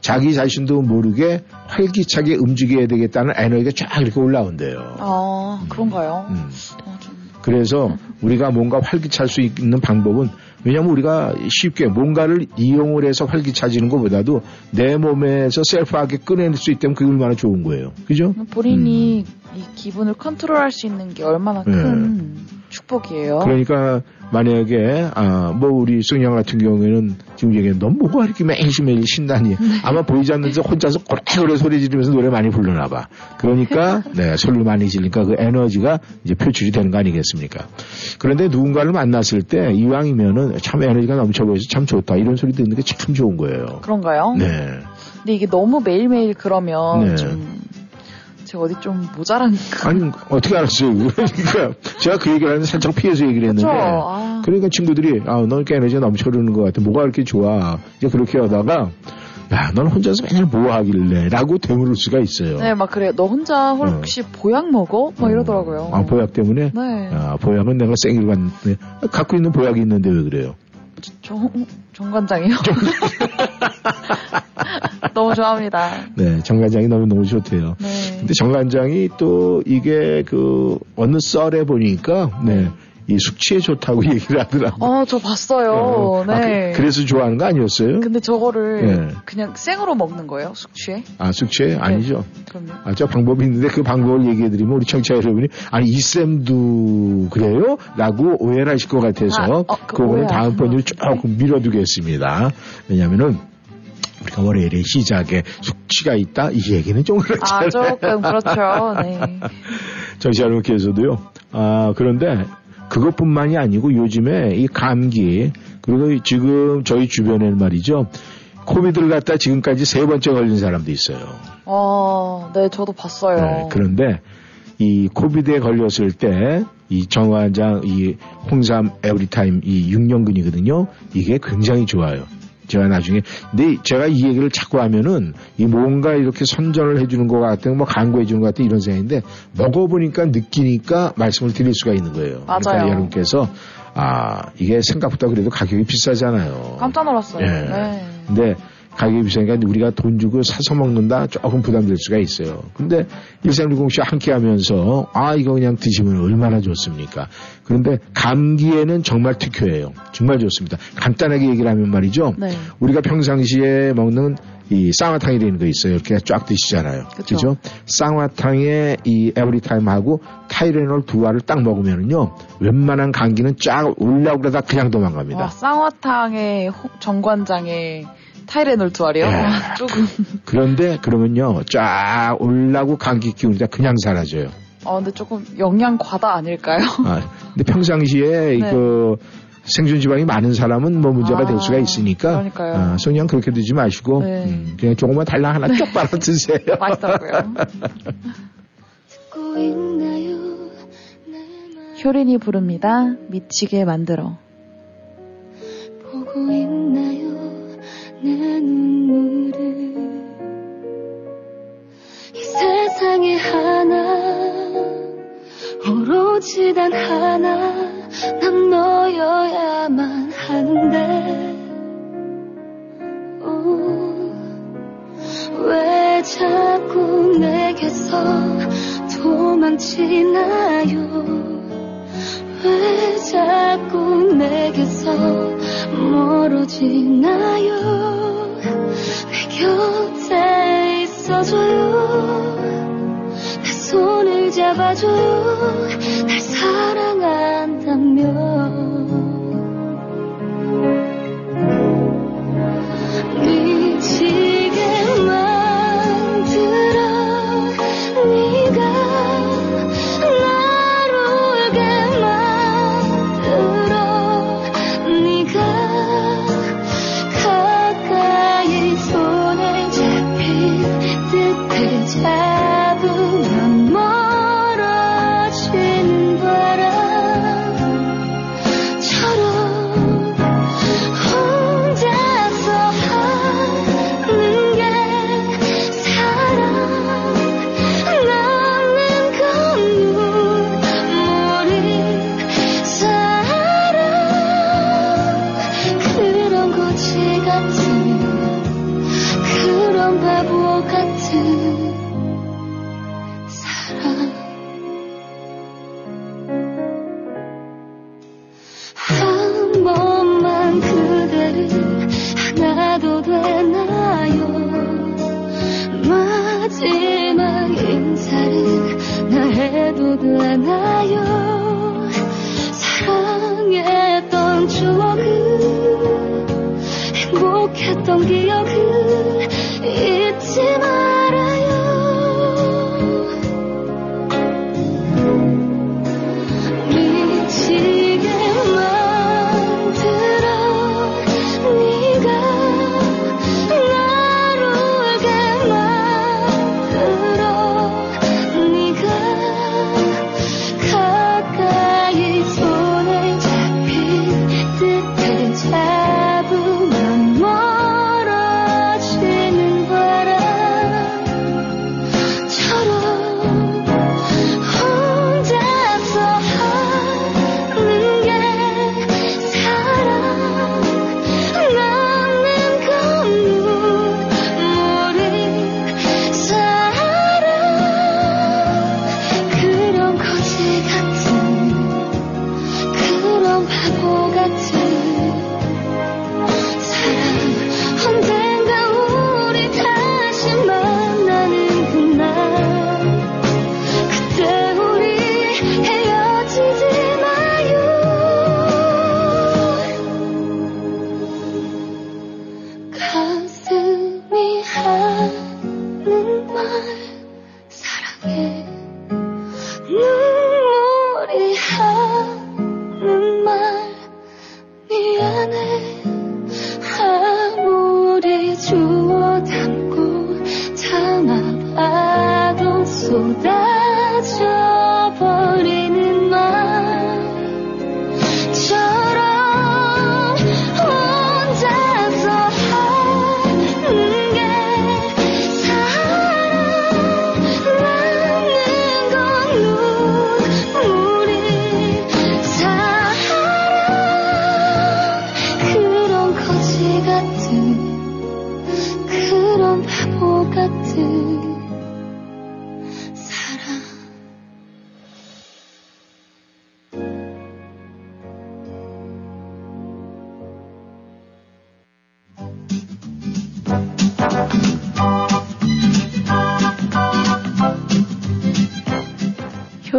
자기 자신도 모르게 활기차게 움직여야 되겠다는 에너지가 쫙 이렇게 올라온대요. 어, 그런가요? 음. 어, 좀, 그래서 우리가 뭔가 활기찰 수 있는 방법은 왜냐하면 우리가 쉽게 뭔가를 이용을 해서 활기차지는 것보다도 내 몸에서 셀프하게 꺼낼 수 있다면 그게 얼마나 좋은 거예요. 그죠? 본인이 이 기분을 컨트롤할 수 있는 게 얼마나 네. 큰 축복이에요. 그러니까 만약에 아 뭐 우리 승영 같은 경우에는 지금 얘기해 넌 뭐가 이렇게 매일매일 신나니? 아마 보이지 않는데 혼자서 고래고래 소리 지르면서 노래 많이 부르나 봐. 그러니까 네 소리를 많이 지르니까 그 에너지가 이제 표출이 되는 거 아니겠습니까? 그런데 누군가를 만났을 때 이왕이면은 참 에너지가 넘쳐 보여서 참 좋다. 이런 소리 듣는 게 참 좋은 거예요. 그런가요? 네. 근데 이게 너무 매일매일 그러면 네. 좀 제가 어디 좀 모자란 아니 어떻게 알았어요 그러니까 제가 그 얘기를 하는데 살짝 피해서 얘기를 했는데? 아. 그러니까 친구들이 아, 너 이렇게 에너지가 넘쳐 흐르는 것 같아. 뭐가 이렇게 좋아. 이제 그렇게 하다가 야, 넌 혼자서 맨날 뭐 하길래? 라고 되물을 수가 있어요. 네, 막 그래요. 너 혼자 혹시 보약 먹어? 막 이러더라고요. 아, 보약 때문에? 네. 아, 보약은 내가 생일 갔는데 갖고 있는 보약이 있는데 왜 그래요? 정, 정관장이요? 너무 좋아합니다. 네, 정관장이 너무 너무 좋대요. 네. 근데 정관장이 또 이게 그 어느 썰에 보니까 네. 이 숙취에 좋다고 얘기를 하더라고요. 어, 저 봤어요. 어, 아, 네. 그, 래서 좋아하는 거 아니었어요? 근데 저거를 네. 그냥 생으로 먹는 거예요? 숙취에? 아, 숙취에? 아니죠. 그럼요. 아, 저 방법이 있는데 그 방법을 얘기해드리면 우리 청취자 여러분이 아니 이쌤도 그래요? 라고 오해를 하실 것 같아서 아, 어, 그그 다음번으로 하시면 조금 밀어두겠습니다. 왜냐면은 우리가 월요일에 시작에 숙취가 있다? 이 얘기는 좀 아, 그렇잖아요. 조금 그렇죠. 네. 청취자 여러분께서도요. 아, 그런데 그것뿐만이 아니고 요즘에 이 감기 그리고 지금 저희 주변에는 말이죠. 코비드를 갖다 지금까지 세 번째 걸린 사람도 있어요. 아, 네, 저도 봤어요. 네, 그런데 이 코비드에 걸렸을 때 이 정관장 이 홍삼 에브리타임 이 6년근이거든요. 이게 굉장히 좋아요. 제가 나중에 근데 제가 이 얘기를 자꾸 하면은 이 뭔가 이렇게 선전을 해주는 것 같은 뭐 광고해 주는 것 같은 이런 생각인데 먹어보니까 느끼니까 말씀을 드릴 수가 있는 거예요. 그러니까 맞아요. 여러분께서 아 이게 생각보다 그래도 가격이 비싸잖아요. 깜짝 놀랐어요. 예. 네. 근데 가격이 비싸니까 우리가 돈 주고 사서 먹는다 조금 부담될 수가 있어요. 근데 1310씨 함께 하면서 아 이거 그냥 드시면 얼마나 좋습니까? 그런데 감기에는 정말 특효예요. 정말 좋습니다. 간단하게 얘기를 하면 말이죠. 네. 우리가 평상시에 먹는 이 쌍화탕이 되는 거 있어요. 이렇게 쫙 드시잖아요. 그죠? 쌍화탕에 이 에브리타임하고 타이레놀 두 알을 딱 먹으면은요. 웬만한 감기는 쫙 올라오고 그러다 그냥 도망갑니다. 와, 쌍화탕에 홍- 정관장에 타이레놀 두 알이요? 예. 와, 조금. 그런데 그러면요 쫙 올라고 감기 기운이 다 그냥 사라져요. 아, 근데 조금 영양 과다 아닐까요? 아, 근데 평상시에 이거 생존 지방이 많은 사람은 뭐 문제가 네. 아, 될 수가 있으니까 그러니까요. 아, 그냥 그렇게 드지 마시고 네. 음, 그냥 조금만 달랑 하나 쪽 빨아 드세요. 맛있더라고요. 효린이 부릅니다. 미치게 만들어. 보고 있나요 내 눈물을 이 세상에 하나 오로지 단 하나 난 너여야만 하는데. 오, 왜 자꾸 내게서 도망치나요 왜 자꾸 내게서 멀어지나요? 내 곁에 있어줘요. 내 손을 잡아줘요. 날 사랑한다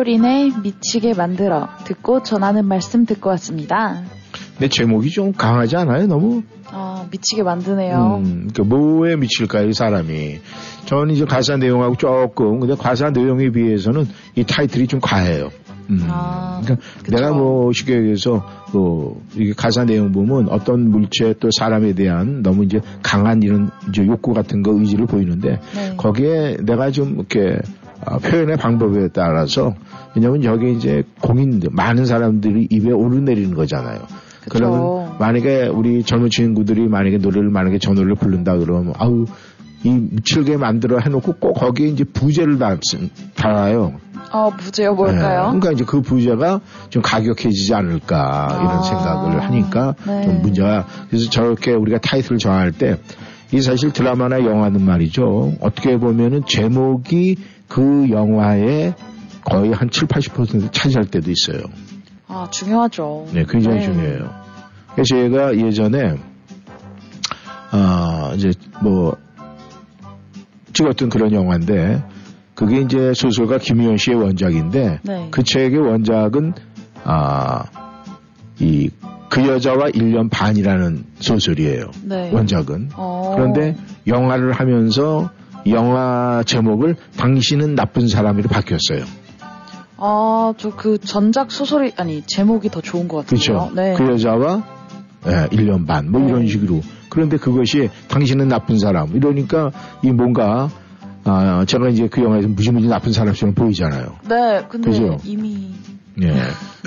효린의 미치게 만들어 듣고 전하는 말씀 듣고 왔습니다. 내 제목이 좀 강하지 않아요? 너무 아, 미치게 만드네요. 음, 그 뭐에 미칠까요, 이 사람이? 저는 이제 가사 내용하고 조금, 근데 가사 내용에 비해서는 이 타이틀이 좀 과해요. 음. 아, 그러니까 그쵸. 내가 뭐 쉽게 얘기해서 그 이게 가사 내용 보면 어떤 물체 또 사람에 대한 너무 이제 강한 이런 이제 욕구 같은 거 의지를 보이는데 네. 거기에 내가 좀 이렇게 아, 표현의 방법에 따라서 왜냐면 여기 이제 공인들 많은 사람들이 입에 오르내리는 거잖아요. 그쵸. 그러면 만약에 우리 젊은 친구들이 만약에 노래를 만약에 저 노래를 부른다 그러면 아우 이 미칠게 만들어 해놓고 꼭 거기에 이제 부제를 달, 달아요. 어, 부제요 뭘까요? 네, 그러니까 이제 그 부제가 좀 가격해지지 않을까 아, 이런 생각을 하니까 네. 좀 문제가 그래서 저렇게 우리가 타이틀을 정할 때 이 사실 드라마나 영화는 말이죠. 어떻게 보면은 제목이 그 영화의 거의 한 7, 80% 차지할 때도 있어요. 아, 중요하죠. 네, 굉장히 네. 중요해요. 그래서 제가 예전에, 아, 이제 뭐, 찍었던 그런 영화인데, 그게 이제 소설가 김희원 씨의 원작인데, 네. 그 책의 원작은, 아, 이, 그 여자와 1년 반이라는 소설이에요. 네. 원작은. 어. 그런데 영화를 하면서 영화 제목을 당신은 나쁜 사람으로 바뀌었어요. 아, 저 그 전작 소설이 아니 제목이 더 좋은 것 같아요. 그렇죠. 네. 그 여자와 예, 1년 반, 뭐 이런 네. 식으로. 그런데 그것이 당신은 나쁜 사람. 이러니까 이 뭔가, 아, 제가 이제 그 영화에서 무지무지 나쁜 사람처럼 보이잖아요. 네, 근데 그죠? 이미 예.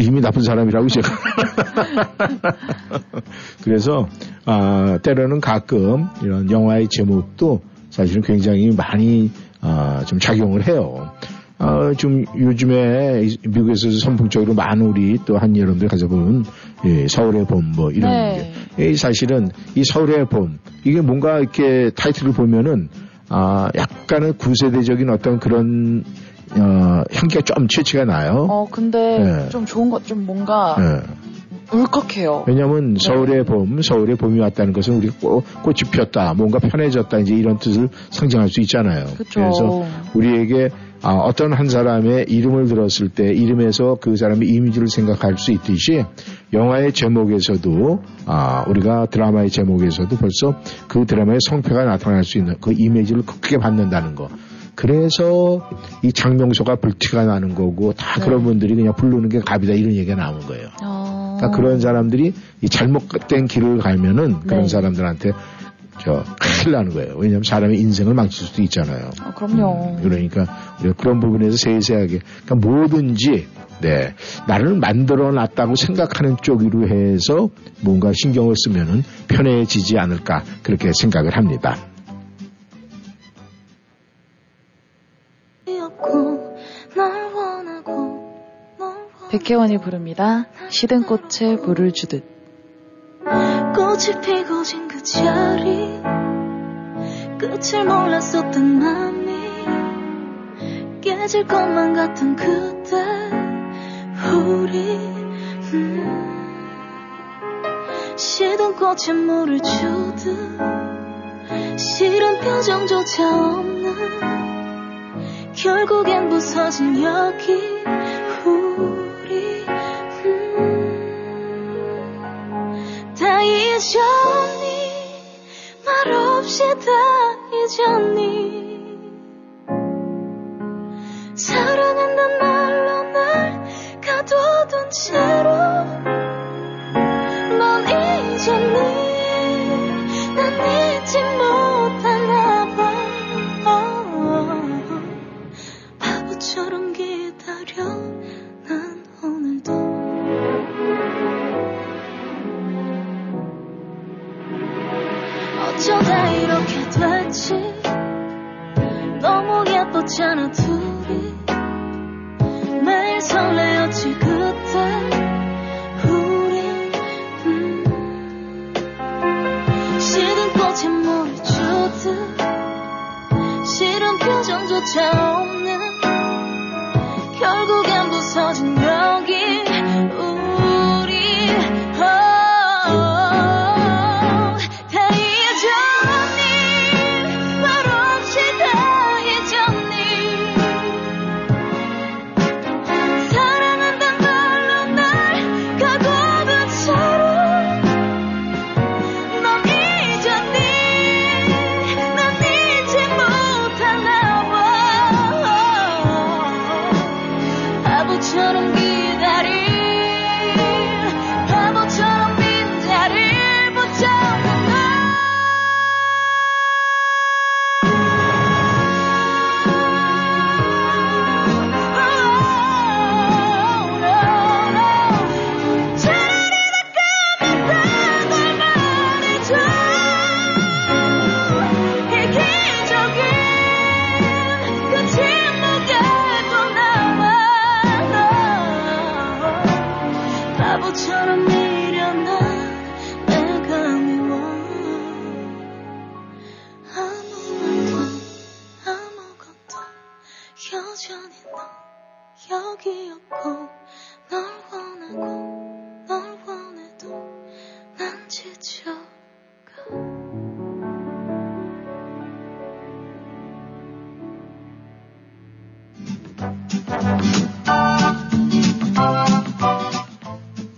이미 나쁜 사람이라고 제가. 그래서, 아, 때로는 가끔 이런 영화의 제목도 사실은 굉장히 많이, 아, 좀 작용을 해요. 아, 좀 요즘에 이- 미국에서 선풍적으로 많은 우리 또 한 여러분들 가져보면 예, 서울의 봄 뭐 이런 네. 게이 사실은 이 서울의 봄 이게 뭔가 이렇게 타이틀을 보면은 아 약간은 구세대적인 어떤 그런 어, 향기가 좀 채취가 나요. 어 근데 네. 좀 좋은 것 좀 뭔가 예. 울컥해요. 왜냐하면 서울의 봄, 서울의 봄이 왔다는 것은 우리가 꽃, 꽃이 피었다, 뭔가 편해졌다, 이제 이런 뜻을 상징할 수 있잖아요. 그쵸. 래서 우리에게 아, 어떤 한 사람의 이름을 들었을 때 이름에서 그 사람의 이미지를 생각할 수 있듯이 영화의 제목에서도 아, 우리가 드라마의 제목에서도 벌써 그 드라마의 성패가 나타날 수 있는 그 이미지를 크게 받는다는 거. 그래서 이 장명소가 불티가 나는 거고 다 네. 그런 분들이 그냥 부르는 게 갑이다 이런 얘기가 나온 거예요. 어... 그러니까 그런 사람들이 이 잘못된 길을 가면은 그런 네. 사람들한테 저 큰일 나는 거예요. 왜냐하면 사람의 인생을 망칠 수도 있잖아요. 어, 그럼요. 음, 그러니까 그런 부분에서 세세하게 그러니까 뭐든지 네 나를 만들어 놨다고 생각하는 쪽으로 해서 뭔가 신경을 쓰면은 편해지지 않을까 그렇게 생각을 합니다. 백혜원이 부릅니다. 시든 꽃에 물을 주듯. 꽃이 피고 진 그 자리 끝을 몰랐었던 맘이 깨질 것만 같은 그때 우리 음, 시든 꽃에 물을 주듯 싫은 표정조차 없는 결국엔 부서진 여기 다 잊었니 말없이 다 잊었니. 사랑한단 말로 날 가둬둔 채로 됐지 너무 예뻤잖아 둘이? 매일 설레었지 그때. 우린 음, 시든 꽃에 물을 주듯. 싫은 표정조차 없는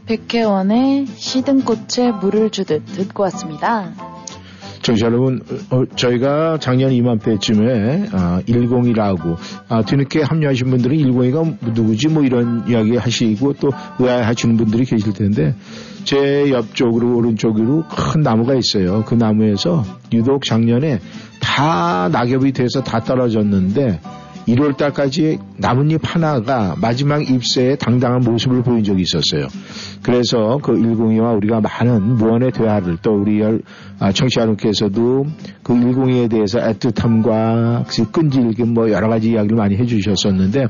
백혜원의 시든 꽃에 물을 주듯 듣고 왔습니다. 청취자 여러분, 어, 저희가 작년 이맘때쯤에 아, 102라고 아, 뒤늦게 합류하신 분들은 102가 누구지 뭐 이런 이야기 하시고 또 의아해하시는 분들이 계실 텐데 제 옆쪽으로 오른쪽으로 큰 나무가 있어요. 그 나무에서 유독 작년에 다 낙엽이 돼서 다 떨어졌는데 1월 달까지 나뭇잎 하나가 마지막 잎새에 당당한 모습을 보인 적이 있었어요. 그래서 그 102와 우리가 많은 무언의 대화를 또 우리 열- 아, 청취자 여러분께서도 그 102에 대해서 애틋함과 그 끈질긴 뭐 여러 가지 이야기를 많이 해주셨었는데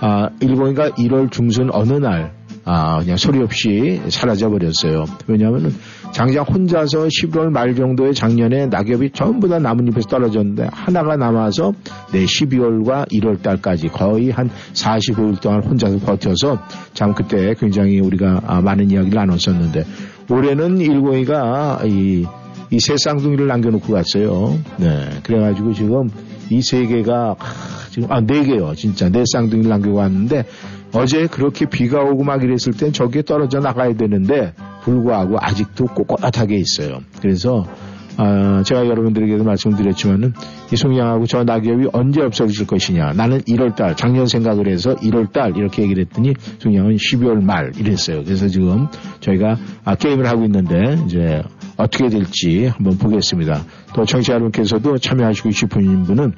아, 102가 1월 중순 어느 날 아, 그냥 소리 없이 사라져 버렸어요. 왜냐하면은 장장 혼자서 11월 말 정도의 작년에 낙엽이 전부 다 나뭇잎에서 떨어졌는데 하나가 남아서 내 12월과 1월 달까지 거의 한 45일 동안 혼자서 버텨서 참 그때 굉장히 우리가 아, 많은 이야기를 나눴었는데 올해는 102가 이, 이 새 쌍둥이를 남겨놓고 갔어요. 네. 그래가지고 지금 이 세 개가 하, 지금 아 네 개요. 진짜 네 쌍둥이를 남기고 왔는데 어제 그렇게 비가 오고 막 이랬을 땐 저게 떨어져 나가야 되는데 불구하고 아직도 꼿꼿하게 있어요. 그래서 아, 제가 여러분들에게도 말씀드렸지만은 이 송양하고 저 낙엽이 언제 없어질 것이냐. 나는 1월달 작년 생각을 해서 1월달 이렇게 얘기를 했더니 송양은 12월 말 이랬어요. 그래서 지금 저희가 아, 게임을 하고 있는데 이제 어떻게 될지 한번 보겠습니다. 또 청취자 여러분께서도 참여하시고 싶은 분은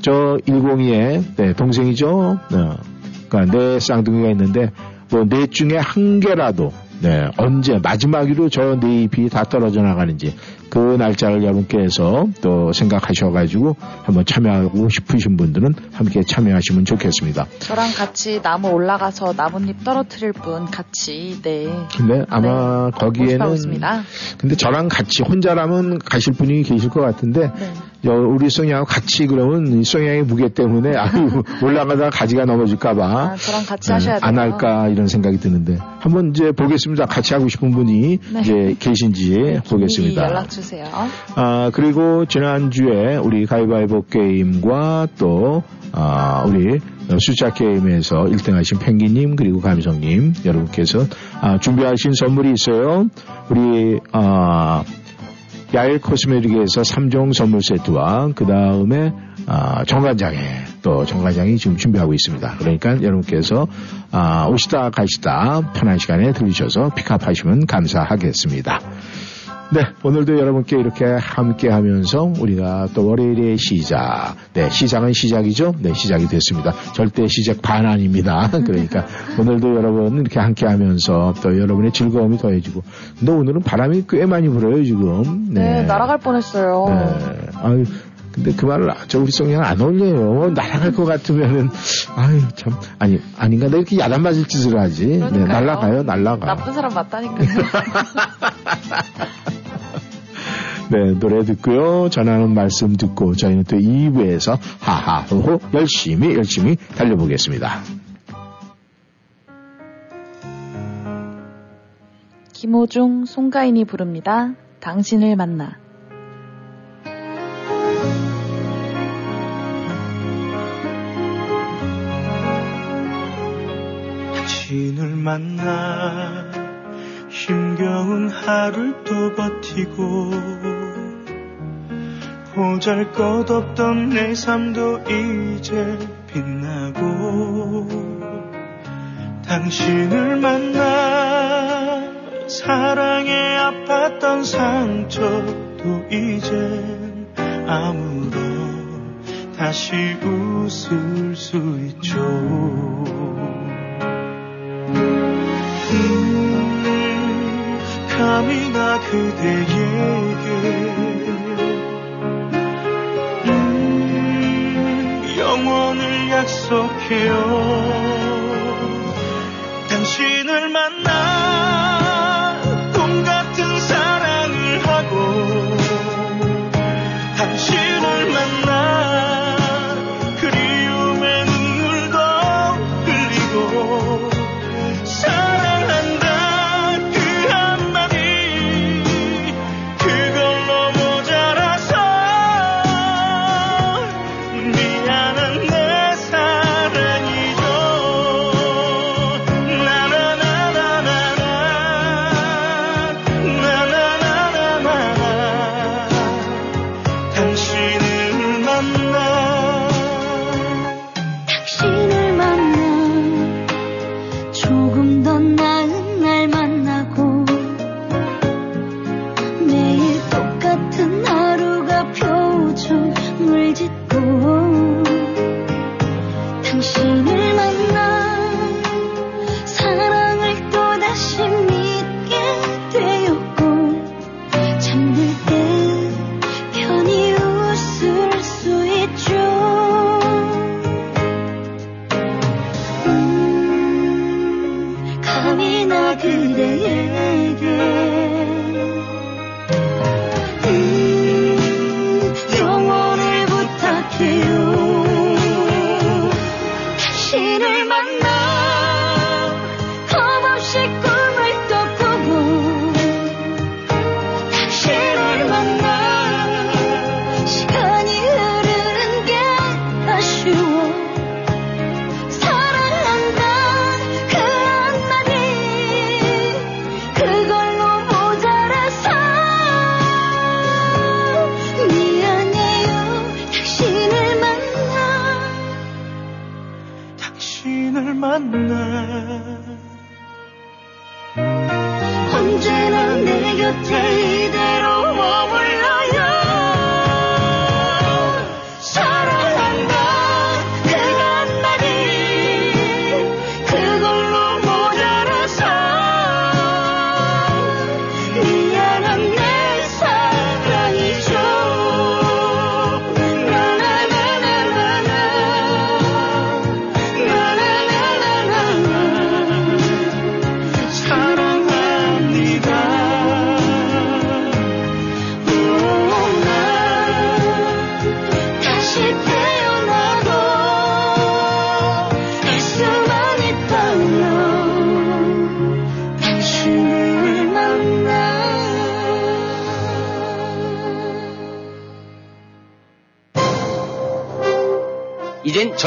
저 102의 네, 동생이죠. 네. 그러니까 네 쌍둥이가 있는데 뭐 넷 중에 한 개라도 네, 언제 마지막으로 저네 잎이 다 떨어져 나가는지 그 날짜를 여러분께서 또 생각하셔가지고 한번 참여하고 싶으신 분들은 함께 참여하시면 좋겠습니다. 저랑 같이 나무 올라가서 나뭇잎 떨어뜨릴 분 같이 네 근데 아마 모집하고 거기에는. 근데 저랑 같이 혼자라면 가실 분이 계실 것 같은데 네. 여- 우리 송이하고 같이 그러면 송이의 무게 때문에 아유 올라가다가 가지가 넘어질까봐 아, 저랑 같이 네, 하셔야 돼요. 안 할까 이런 생각이 드는데 한번 이제 보겠습니다. 같이 하고 싶은 분이 네. 이제 계신지 미리 보겠습니다. 주세요. 아 그리고 지난주에 우리 가위바위보 게임과 또 아, 우리 숫자 게임에서 1등 하신 펭귄님 그리고 감성님 여러분께서 아, 준비하신 선물이 있어요. 우리 아, 야일 코스메틱에서 3종 선물 세트와 그 다음에 아, 정관장에 또 정관장이 지금 준비하고 있습니다. 그러니까 여러분께서 아, 오시다 가시다 편한 시간에 들으셔서 픽업하시면 감사하겠습니다. 네, 오늘도 여러분께 이렇게 함께 하면서 우리가 또 월요일의 시작. 네, 시작은 시작이죠? 네, 시작이 됐습니다. 절대 시작 반 아닙니다. 그러니까 오늘도 여러분 이렇게 함께 하면서 또 여러분의 즐거움이 더해지고. 근데 오늘은 바람이 꽤 많이 불어요, 지금. 네, 날아갈 뻔했어요. 네. 아유, 근데 그 말을 저 우리 성냥 안 어울려요. 날아갈 것 같으면은 아유 참 아니 아닌가 내 이렇게 야단 맞을 짓을 하지. 네. 날아가요, 날아가. 나쁜 사람 맞다니까요. 네, 노래 듣고요. 전하는 말씀 듣고 저희는 또 2부에서 하하호호 열심히 열심히 달려보겠습니다. 김호중, 송가인이 부릅니다. 당신을 만나. 당신을 만나 힘겨운 하루를 또 버티고 보잘 것 없던 내 삶도 이제 빛나고 당신을 만나 사랑에 아팠던 상처도 이젠 아무런 다시 웃을 수 있죠. 감히 나 그대에게. 음, 영원을 약속해요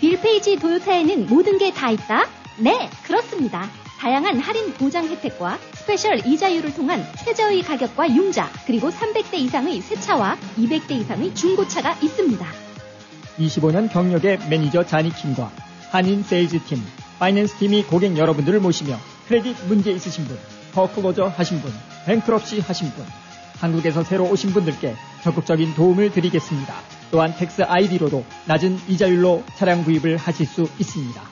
빌페이지 도요타에는 모든 게 다 있다? 네, 그렇습니다. 다양한 할인 보장 혜택과 special 이자율을 통한 최저의 가격과 융자, 그리고 300대 이상의 새 차와 200대 이상의 중고차가 있습니다. 25년 경력의 매니저 자니킴과 한인 세일즈팀, finance 팀이 고객 여러분들을 모시며 크레딧 문제 있으신 분, foreclosure 하신 분, bankruptcy 하신 분, 한국에서 새로 오신 분들께 적극적인 도움을 드리겠습니다. 또한 tax ID로도 낮은 이자율로 차량 구입을 하실 수 있습니다.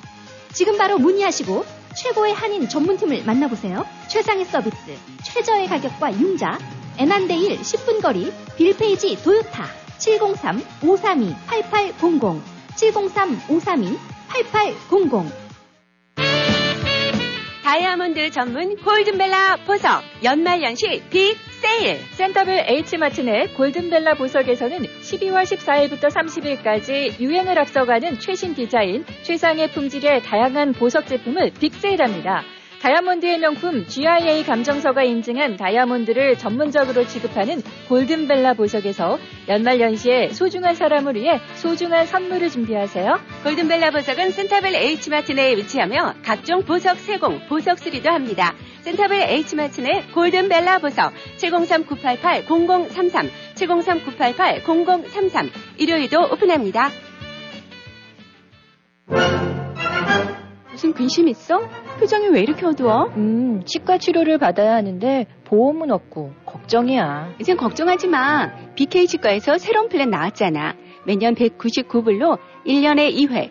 지금 바로 문의하시고 최고의 한인 전문팀을 만나보세요. 최상의 서비스, 최저의 가격과 융자, 애난데일 10분 거리, 빌페이지 도요타 703-532-8800 703-532-8800 다이아몬드 전문 골든벨라 보석 연말연시 빅 세일 센터빌 H마트 내 골든벨라 보석에서는 12월 14일부터 30일까지 유행을 앞서가는 최신 디자인, 최상의 품질의 다양한 보석 제품을 빅세일합니다. 다이아몬드의 명품 GIA 감정서가 인증한 다이아몬드를 전문적으로 취급하는 골든벨라 보석에서 연말연시에 소중한 사람을 위해 소중한 선물을 준비하세요. 골든벨라 보석은 센터벨 H마트 내에 위치하며 각종 보석 세공, 보석 수리도 합니다. 센터빌 H마트 내 골든벨라 보석 703-988-0033 703-988-0033 일요일도 오픈합니다. 무슨 근심 있어? 표정이 왜 이렇게 어두워? 음, 치과 치료를 받아야 하는데 보험은 없고 걱정이야. 이젠 걱정하지 마. BK 치과에서 새로운 플랜 나왔잖아. 매년 199불로 1년에 2회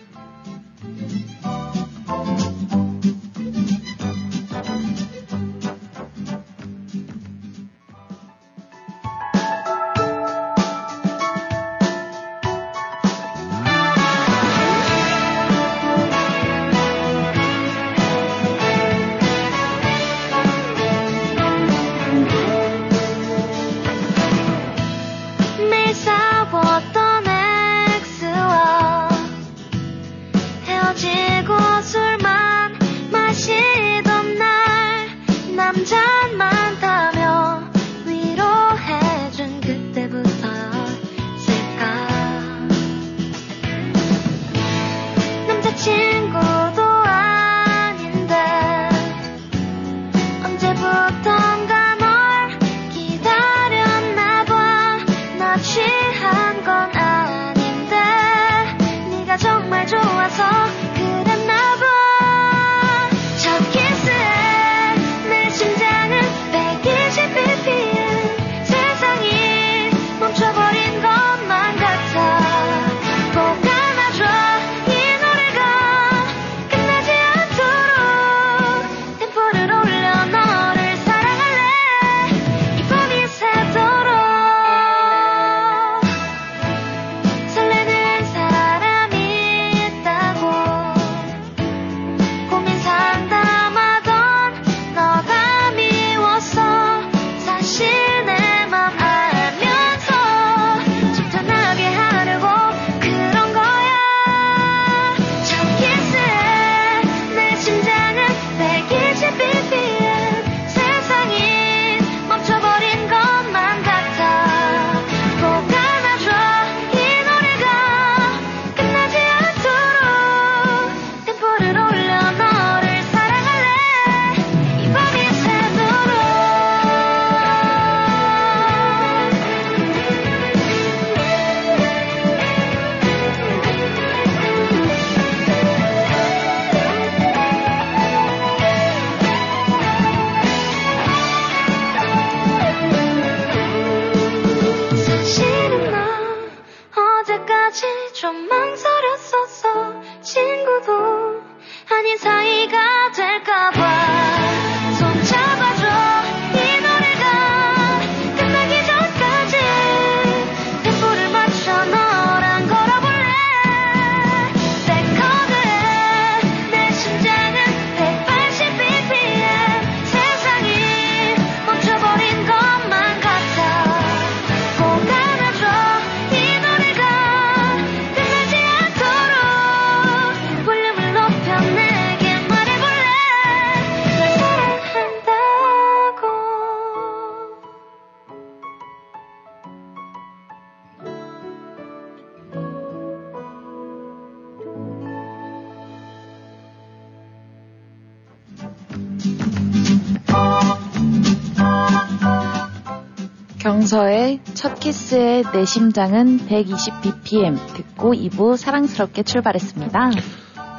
경서의 첫 키스의 내 심장은 120 bpm 듣고 2부 사랑스럽게 출발했습니다.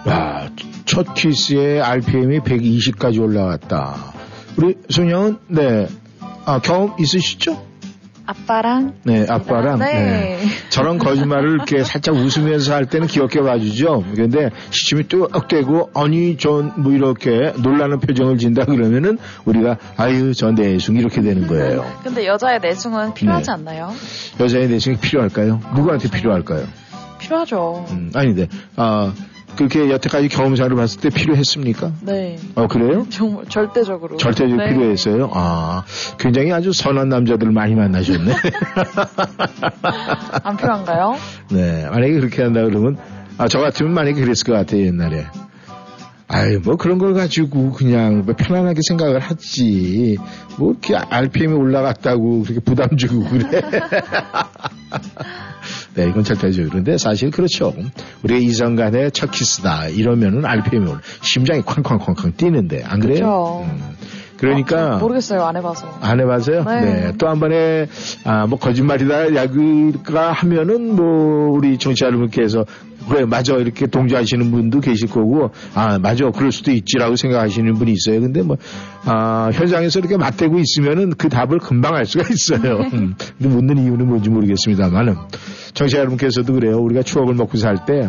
와, 첫 키스의 RPM이 120까지 올라갔다. 우리 소녀은 네, 아, 경험 있으시죠? 아빠랑 네, 아빠랑 네. 네. 저런 거짓말을 이렇게 살짝 웃으면서 할 때는 귀엽게 봐주죠. 그런데 시침이 뚝되고 아니 전 뭐 이렇게 놀라는 표정을 진다 그러면은 우리가 아유 저 내숭 이렇게 되는 거예요. 근데 여자의 내숭은 필요하지 네. 않나요? 여자의 내숭이 필요할까요? 누구한테 필요할까요? 필요하죠. 음, 아닌데 아 그렇게 여태까지 경험상으로 봤을 때 필요했습니까? 네. 어 그래요? 정말 절대적으로. 절대적으로 네. 필요했어요. 아 굉장히 아주 선한 남자들 많이 만나셨네. 안 필요한가요? 네, 만약에 그렇게 한다 그러면, 아, 저 같으면 만약에 그랬을 것 같아요, 옛날에. 아유, 뭐 그런 걸 가지고 그냥 뭐 편안하게 생각을 하지. 뭐 이렇게 RPM이 올라갔다고 그렇게 부담 주고 그래. 네, 이건 절대적으로. 그런데 사실 그렇죠. 우리가 이성 간의 첫 키스다. 이러면은 RPM이 올라. 심장이 쾅쾅쾅쾅 뛰는데, 안 그래요? 음. 그렇죠. 그러니까. 모르겠어요. 안 해봐서. 안 해봐서요? 네. 네. 또 한 번에, 아, 뭐, 거짓말이다, 야구가 하면은, 뭐, 우리 정치 여러분께서, 그래, 맞아, 이렇게 동조하시는 분도 계실 거고, 아, 맞아, 그럴 수도 있지라고 생각하시는 분이 있어요. 근데 뭐, 아, 현장에서 이렇게 맞대고 있으면은 그 답을 금방 알 수가 있어요. 음, 근데 묻는 이유는 뭔지 모르겠습니다만은. 정치 여러분께서도 그래요. 우리가 추억을 먹고 살 때,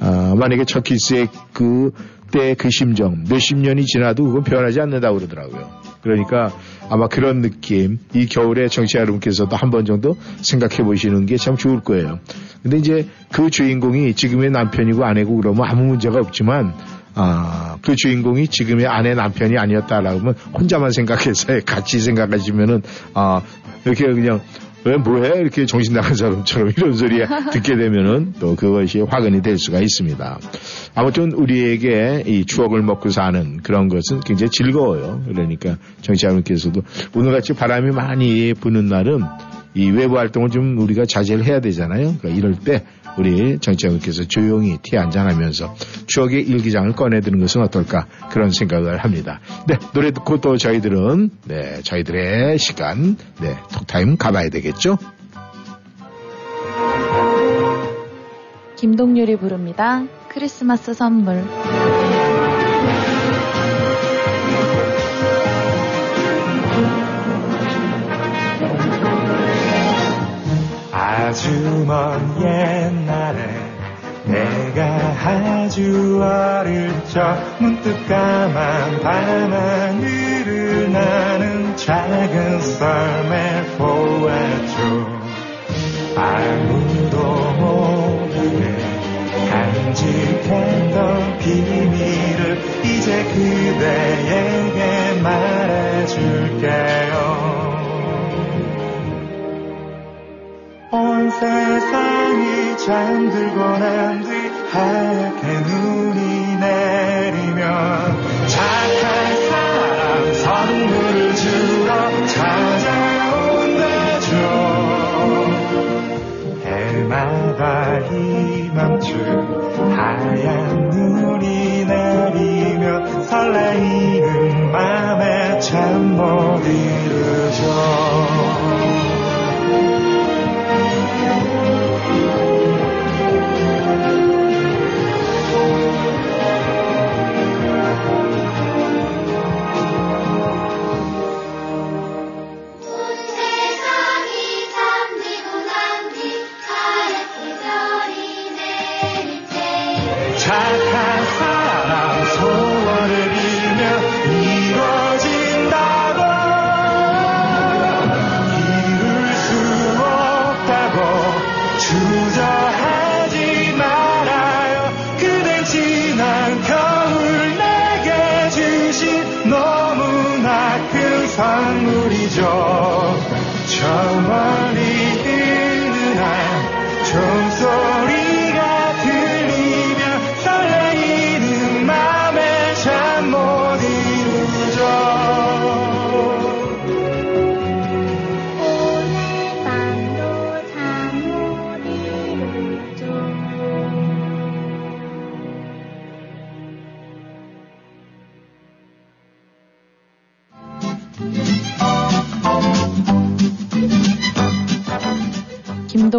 아, 만약에 첫 키스의 그, 때 그 심정, 몇십 년이 지나도 그건 변하지 않는다고 그러더라고요. 그러니까 아마 그런 느낌, 이 겨울에 정치자 여러분께서도 한 번 정도 생각해 보시는 게 참 좋을 거예요. 근데 이제 그 주인공이 지금의 남편이고 아내고 그러면 아무 문제가 없지만, 아, 그 주인공이 지금의 아내 남편이 아니었다라고 하면 혼자만 생각해서 같이 생각하시면은, 아, 이렇게 그냥 왜 뭐해 이렇게 정신 나간 사람처럼 이런 소리 듣게 되면은 또 그것이 화근이 될 수가 있습니다. 아무튼 우리에게 이 추억을 먹고 사는 그런 것은 굉장히 즐거워요. 그러니까 정치자분께서도 오늘같이 바람이 많이 부는 날은 이 외부 활동을 좀 우리가 자제를 해야 되잖아요. 그러니까 이럴 때 우리 정치자분께서 조용히 티 한잔하면서 추억의 일기장을 꺼내드는 것은 어떨까 그런 생각을 합니다. 네 노래 듣고 또 저희들은 네 저희들의 시간 네 톡타임 가봐야 되겠죠. 김동률이 부릅니다. 크리스마스 선물. 아주 먼 옛날에 내가 아주 어릴 적 문득 까만 밤하늘을 나는 작은 썰매 보았죠 아무도 모르게 간직했던 비밀을 이제 그대에게 말해줄게 세상이 잠들고 난 뒤 하얗게 눈이 내리면 착한 사람 선물을 주러 찾아온다죠 해마다 이맘쯤 하얀 눈이 내리면 설레이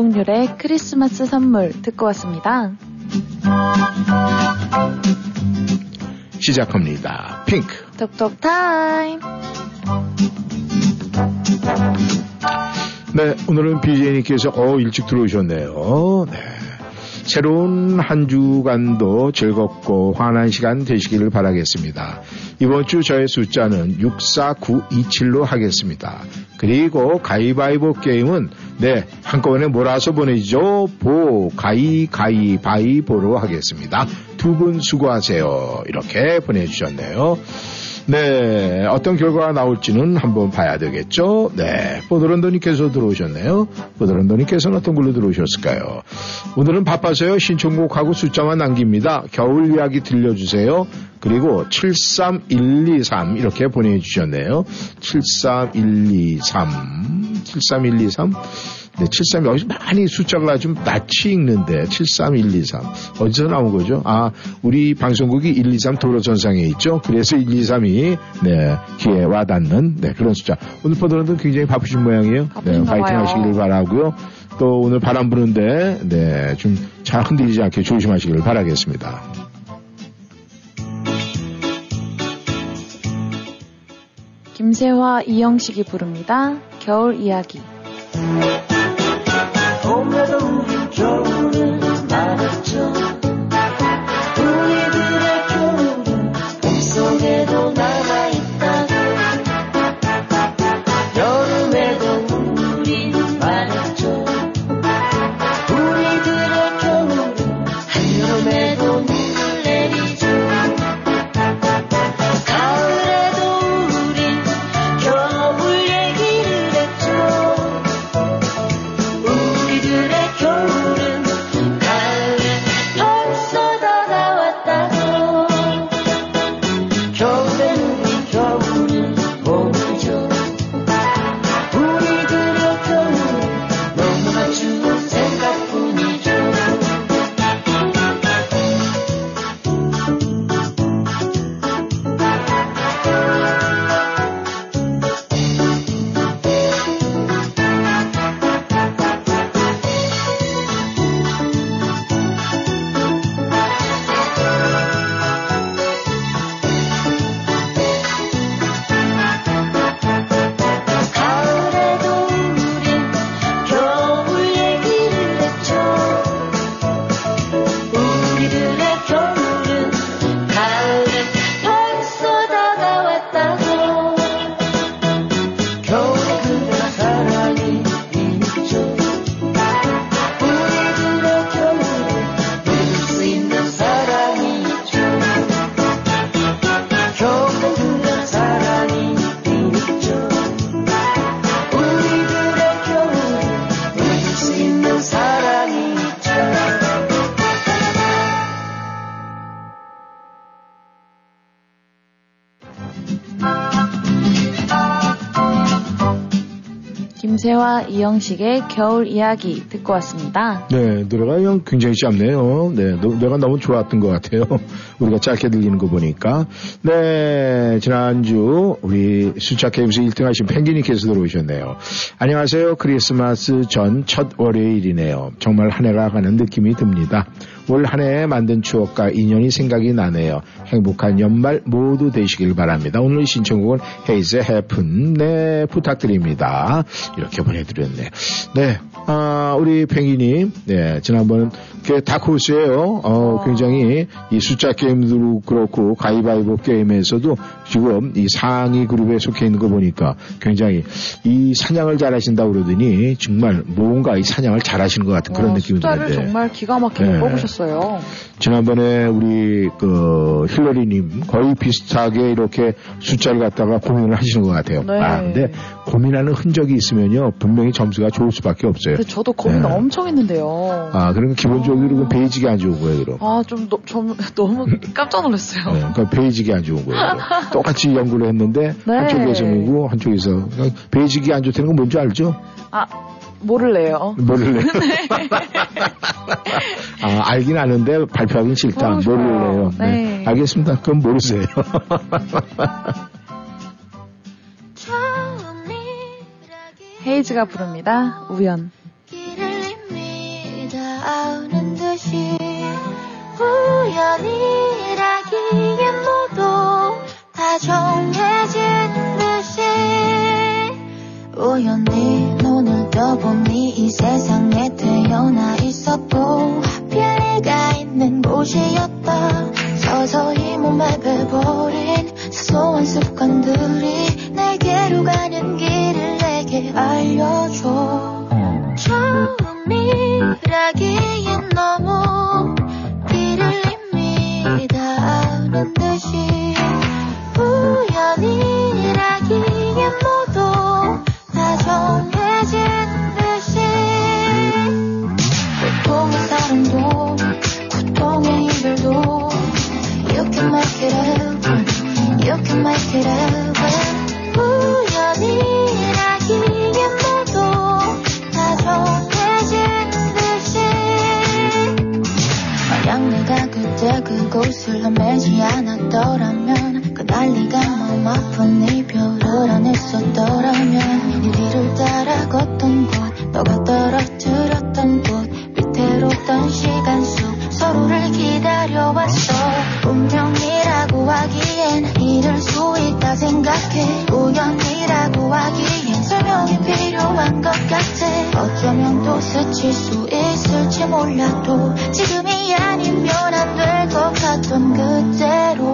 김동률의 크리스마스 선물 듣고 왔습니다. 시작합니다. 핑크. 톡톡 타임. 네, 오늘은 BJ님께서 어 일찍 들어오셨네요. 네. 새로운 한 주간도 즐겁고 환한 시간 되시기를 바라겠습니다. 이번 주 저의 숫자는 64927로 하겠습니다. 그리고 가위바위보 게임은 네 한꺼번에 몰아서 보내죠. 보 가위 가위 바위보로 하겠습니다. 두 분 수고하세요. 이렇게 보내주셨네요. 네, 어떤 결과가 나올지는 한번 봐야 되겠죠. 네, 보드런더님께서 들어오셨네요. 보드런더님께서는 어떤 걸로 들어오셨을까요? 오늘은 바빠서요. 신청곡하고 숫자만 남깁니다. 겨울 이야기 들려주세요. 그리고 73123 이렇게 보내주셨네요. 73123, 73123. 네, 73 여기서 많이 숫자가 좀 낯이 읽는데 73123 어디서 나온 거죠? 아 우리 방송국이 123 도로 전상에 있죠. 그래서 123이 네 귀에 와닿는 네 그런 숫자. 오늘 포도런도 굉장히 바쁘신 모양이에요. 네 파이팅. 하시기를 바라고요. 또 오늘 바람 부는데 네 좀 잘 흔들리지 않게 조심하시기를 바라겠습니다. 김세화, 이영식이 부릅니다. 겨울 이야기. 봄에도 우 이영식의 겨울 이야기 듣고 왔습니다. 네, 노래가 굉장히 짧네요. 네, 노, 래가 너무 좋았던 것 같아요. 우리가 짧게 들리는 거 보니까. 네, 지난주 우리 숫자 게임에서 1등 하신 펭귄님께서 들어오셨네요. 안녕하세요. 크리스마스 전 첫 월요일이네요. 정말 한 해가 가는 느낌이 듭니다. 올 한 해 만든 추억과 인연이 생각이 나네요. 행복한 연말 모두 되시길 바랍니다. 오늘 신청곡은 헤이즈의 해픈 네 부탁드립니다. 이렇게 보내드렸네요. 네, 아, 우리 펭귄님, 네, 지난번 그 다크호스예요. 어, 굉장히 이 숫자 게임도 그렇고 가위바위보 게임에서도 지금 이 상위 그룹에 속해 있는 거 보니까 굉장히 이 사냥을 잘 하신다고 그러더니 정말 뭔가 이 사냥을 잘 하시는 것 같은 그런 어, 느낌이 숫자를 드는데. 정말 기가 막히게 네. 뽑으셨어요. 지난번에 우리 그 힐러리님 거의 비슷하게 이렇게 숫자를 갖다가 고민을 하시는 것 같아요. 네. 아 근데 고민하는 흔적이 있으면요 분명히 점수가 좋을 수밖에 없어요. 근데 저도 고민 네. 엄청 했는데요. 아 그러면 기본적으로 그 베이직이 안 좋은 거예요, 그럼. 아, 좀, 너, 좀 너무 깜짝 놀랐어요. 네, 그러니까 베이직이 안 좋은 거예요. 똑같이 연구를 했는데 네. 한쪽에서는고 한쪽에서 그러니까 베이직이 안 좋다는 건 뭔지 알죠? 아, 모를래요. 모를래요. 아, 알긴 아는데 발표하긴 싫다. 모르죠. 모를래요. 네. 알겠습니다. 그럼 모르세요. 헤이즈가 부릅니다. 우연. 우연이라기엔 모두 다 정해진 듯이 우연히 눈을 떠보니 이 세상에 태어나 있었고 내가 있는 곳이었다. 서서히 몸에 배버린 사소한 습관들이 내게로 가는 길을 내게 알려줘. 처음이라기엔 너무 길을 아는 듯이 우연이라기엔 모두 다 정해진 듯이 고통의 사랑도 고통의 이별도 You can make it happen You can make it happen 곳을 헤매지 않았더라면 그날 네가 마음 아픈 이별을 안 했었더라면 이 뒤를 따라 걷던 곳 너가 떨어뜨렸던 곳 위태롭던 시간 속 서로를 기다려왔어. 운명이라고 하기엔 이럴 수 있다 생각해. 우연이라고 하기엔 설명이 필요한 것 같아. 어쩌면 또 스칠 수 있을지 몰라도 지금이 아니면 안 될 것 같던 그대로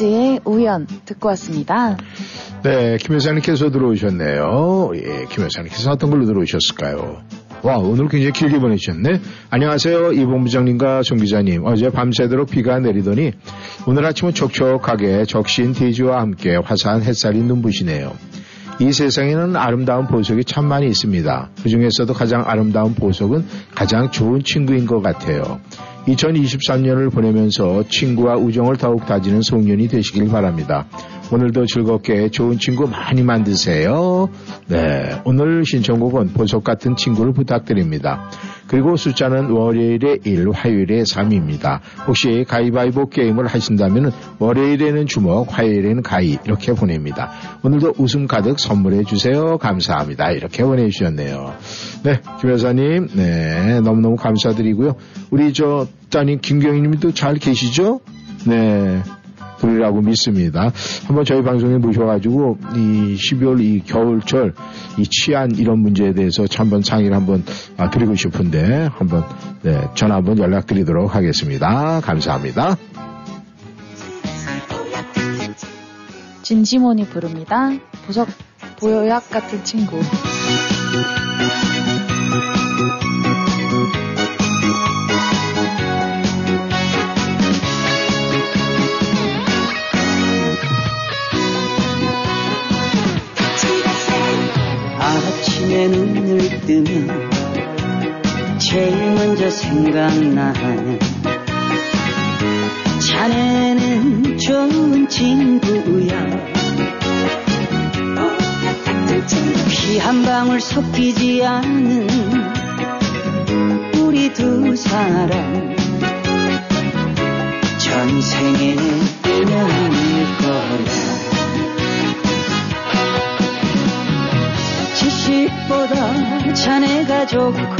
헤이즈의 우연 듣고 왔습니다. 네, 김 여사님께서 들어오셨네요. 예, 김 여사님께서 어떤 걸로 들어오셨을까요? 와, 오늘 굉장히 길게 보내주셨네. 안녕하세요. 이 본부장님과 송 기자님. 어제 밤새도록 비가 내리더니 오늘 아침은 촉촉하게 적신 대지와 함께 화사한 햇살이 눈부시네요. 이 세상에는 아름다운 보석이 참 많이 있습니다. 그 중에서도 가장 아름다운 보석은 가장 좋은 친구인 것 같아요. 2023년을 보내면서 친구와 우정을 더욱 다지는 송년이 되시길 바랍니다. 오늘도 즐겁게 좋은 친구 많이 만드세요. 네. 오늘 신청곡은 보석 같은 친구를 부탁드립니다. 그리고 숫자는 월요일에 1, 화요일에 3입니다. 혹시 가위바위보 게임을 하신다면 월요일에는 주먹, 화요일에는 가위 이렇게 보냅니다. 오늘도 웃음 가득 선물해 주세요. 감사합니다. 이렇게 보내주셨네요. 네, 김 여사님, 네, 너무너무 감사드리고요. 우리 저 따님 김경희 님도 잘 계시죠? 네. 그리라고 믿습니다. 한번 저희 방송에 모셔가지고 이 12월 이 겨울철 이 치안 이런 문제에 대해서 한번 상의를 한번 아, 드리고 싶은데 한번 네, 전화 한번 연락드리도록 하겠습니다. 감사합니다. 진지몬이 부릅니다. 보석 보약 같은 친구. 눈을 뜨면 제일 먼저 생각나는 자네는 좋은 친구야. 한 방울 섞이지 않는 우리 두 사람. 전생에 인연일 거야 지식보다 자네가 좋고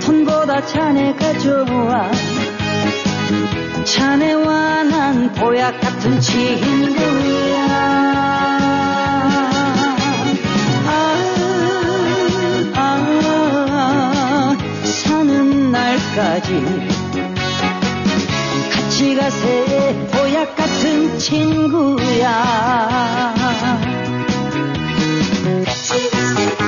돈보다 자네가 좋아. 자네와 난 보약 같은 친구야. 아, 아, 사는 날까지 같이 가세. 보약 같은 친구야. 같이 가세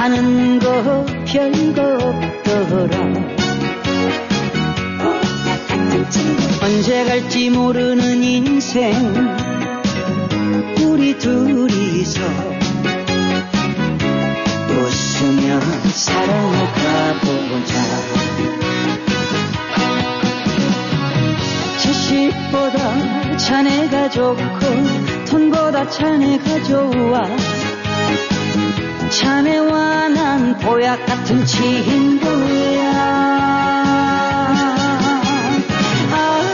사는 거 별거 없더라. 언제 갈지 모르는 인생 우리 둘이서 웃으며 살아가보자. 지식보다 자네가 좋고 돈보다 자네가 좋아 자네와 난 보약 같은 친구야. 아,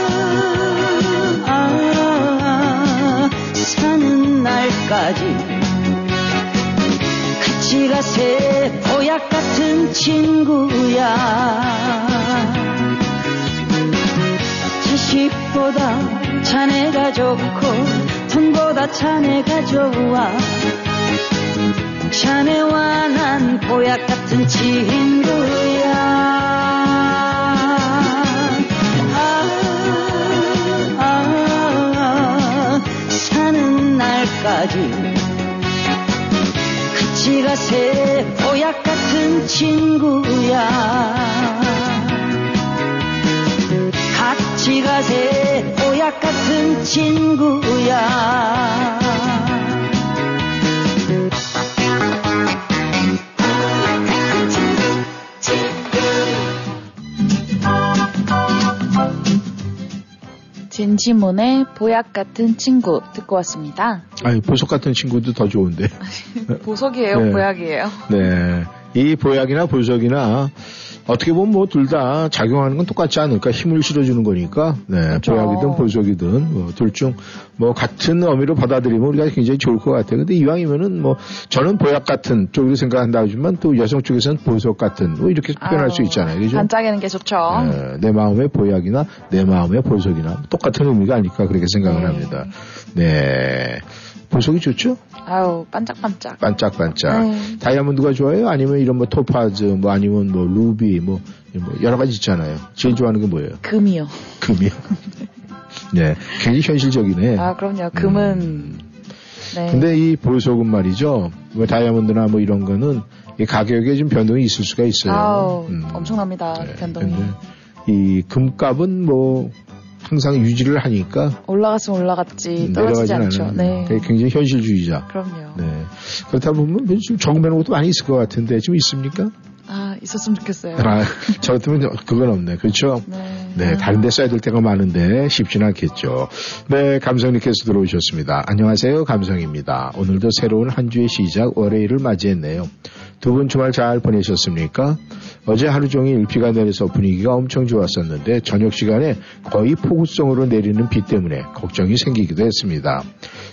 아, 사는 날까지 같이 가세 보약 같은 친구야. 지식보다 자네가 좋고 돈보다 자네가 좋아 자네와 난 보약 같은 친구야. 아, 아, 사는 날까지 같이 가세 보약 같은 친구야. 같이 가세 보약 같은 친구야 진지문의 보약 같은 친구 듣고 왔습니다. 아니, 보석 같은 친구도 더 좋은데. 보석이에요, 네. 보약이에요. 네. 이 보약이나 보석이나 어떻게 보면 뭐 둘 다 작용하는 건 똑같지 않을까 힘을 실어주는 거니까 네 그렇죠. 보약이든 보석이든 뭐 둘중 뭐 같은 의미로 받아들이면 우리가 굉장히 좋을 것 같아요. 근데 이왕이면은 뭐 저는 보약 같은 쪽으로 생각한다 하지만 또 여성 쪽에서는 보석 같은 뭐 이렇게 표현할 수 아유, 있잖아요. 그죠? 반짝이는 게 좋죠. 네, 내 마음의 보약이나 내 마음의 보석이나 똑같은 의미가 아닐까 그렇게 생각을 네. 합니다. 네. 보석이 좋죠? 아유, 반짝반짝. 반짝반짝. 네. 다이아몬드가 좋아요? 아니면 이런 뭐 토파즈, 뭐 아니면 뭐 루비, 뭐, 뭐 여러 가지 있잖아요. 제일 좋아하는 게 뭐예요? 금이요. 금이요. 네. 굉장히 현실적이네. 아, 그럼요. 금은. 네. 근데 이 보석은 말이죠. 뭐 다이아몬드나 뭐 이런 거는 이 가격에 좀 변동이 있을 수가 있어요. 아우, 음. 엄청납니다. 변동이. 근데 이 금값은 뭐 항상 유지를 하니까 올라갔으면 올라갔지, 떨어지지 내려가진 않죠. 네. 굉장히 현실주의자. 그럼요. 네. 그렇다 보면 좀 적응되는 것도 많이 있을 것 같은데 좀 있습니까? 아, 있었으면 좋겠어요. 아, 저 같으면 그건 없네. 그렇죠? 네. 다른 데 써야 될 때가 많은데 쉽지는 않겠죠. 네, 감성님께서 들어오셨습니다. 안녕하세요. 감성입니다. 오늘도 새로운 한 주의 시작 월요일을 맞이했네요. 두 분 주말 잘 보내셨습니까? 어제 하루 종일 비가 내려서 분위기가 엄청 좋았었는데 저녁 시간에 거의 폭우성으로 내리는 비 때문에 걱정이 생기기도 했습니다.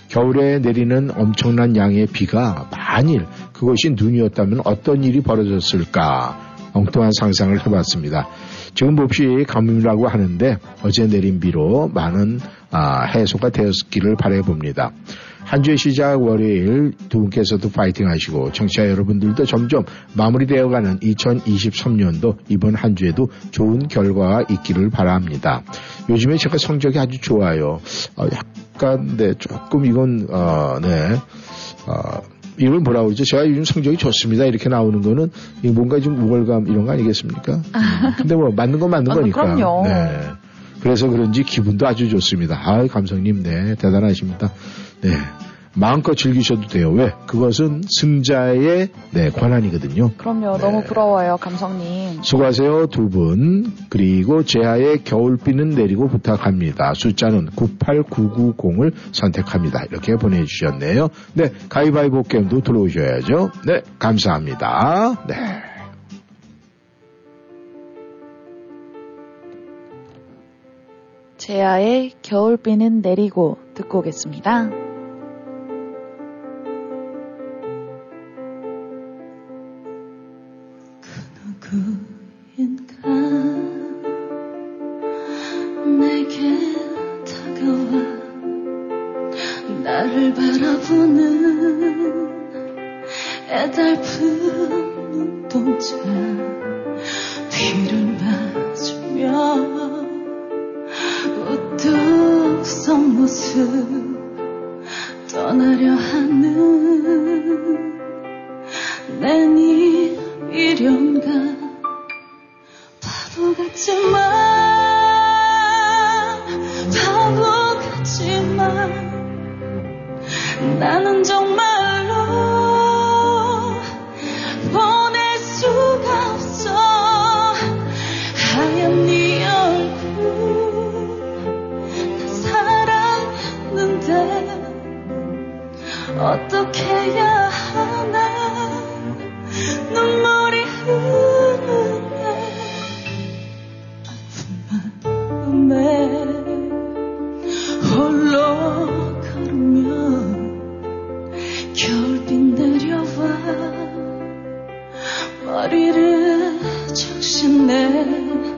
겨울에 내리는 엄청난 양의 비가 만일 그것이 눈이었다면 어떤 일이 벌어졌을까 엉뚱한 상상을 해봤습니다. 지금 몹시 가뭄이라고 하는데 어제 내린 비로 많은 아, 해소가 되었기를 바라봅니다. 한 주의 시작 월요일 두 분께서도 파이팅 하시고 청취자 여러분들도 점점 마무리되어가는 2023년도 이번 한 주에도 좋은 결과가 있기를 바랍니다. 요즘에 제가 성적이 아주 좋아요. 어, 약간 네 조금 이건 어, 네 어, 이걸 뭐라 그러죠? 제가 요즘 성적이 좋습니다. 이렇게 나오는 거는 뭔가 좀 우월감 이런 거 아니겠습니까? 근데 뭐 맞는 건 맞는 아, 거니까. 그럼요. 네. 그래서 그런지 기분도 아주 좋습니다. 아, 감성님, 네, 대단하십니다. 네. 마음껏 즐기셔도 돼요. 왜? 그것은 승자의 네, 권한이거든요. 그럼요. 너무 부러워요, 감성님. 수고하세요, 두 분. 그리고 제하의 겨울비는 내리고 부탁합니다. 숫자는 98990을 선택합니다. 이렇게 보내주셨네요. 네, 가위바위보 게임도 들어오셔야죠. 네, 감사합니다. 네. 제아의 겨울비는 내리고 듣고 오겠습니다. 바라보는 애달픈 눈동자 뒤를 맞으며 우뚝 선 모습 떠나려 하는 내 미련가? 바보 같지만 바보 같지만 나는 정말로 보낼 수가 없어. 하얀 네 얼굴 나 사랑했는데 어떻게 해야 하나? 눈물이 흐르네. 아픈 마음에 머리를 적시네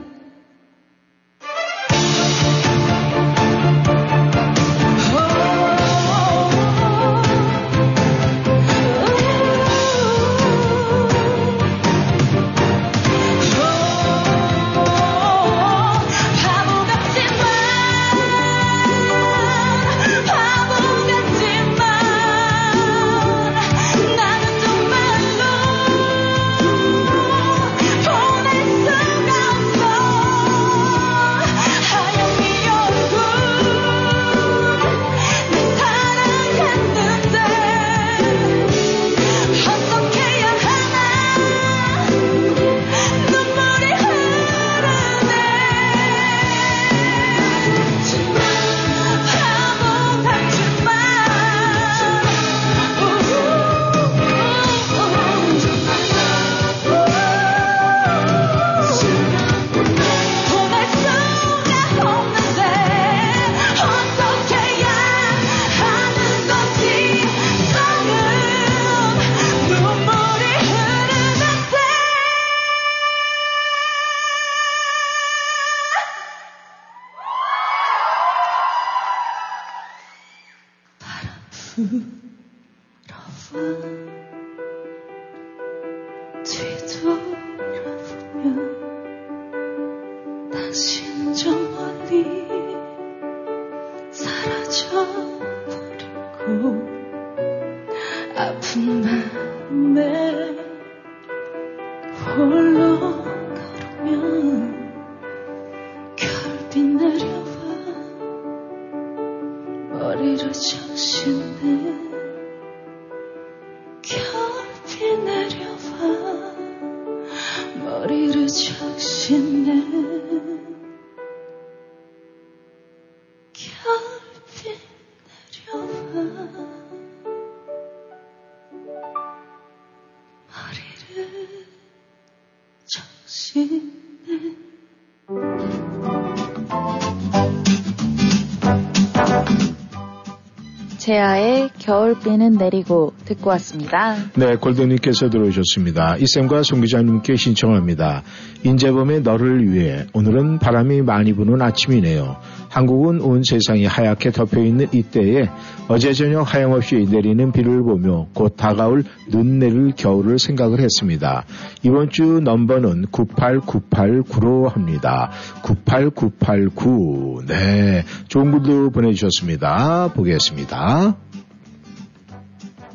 제아의 겨울비는 내리고 듣고 왔습니다. 네, 골든님께서 들어오셨습니다. 이쌤과 송 기자님께 신청합니다. 인재범의 너를 위해 오늘은 바람이 많이 부는 아침이네요. 한국은 온 세상이 하얗게 덮여있는 이때에 어제 저녁 하염없이 내리는 비를 보며 곧 다가올 눈 내릴 겨울을 생각을 했습니다. 이번 주 넘버는 98989로 합니다. 98989. 네. 좋은 글도 보내주셨습니다. 보겠습니다.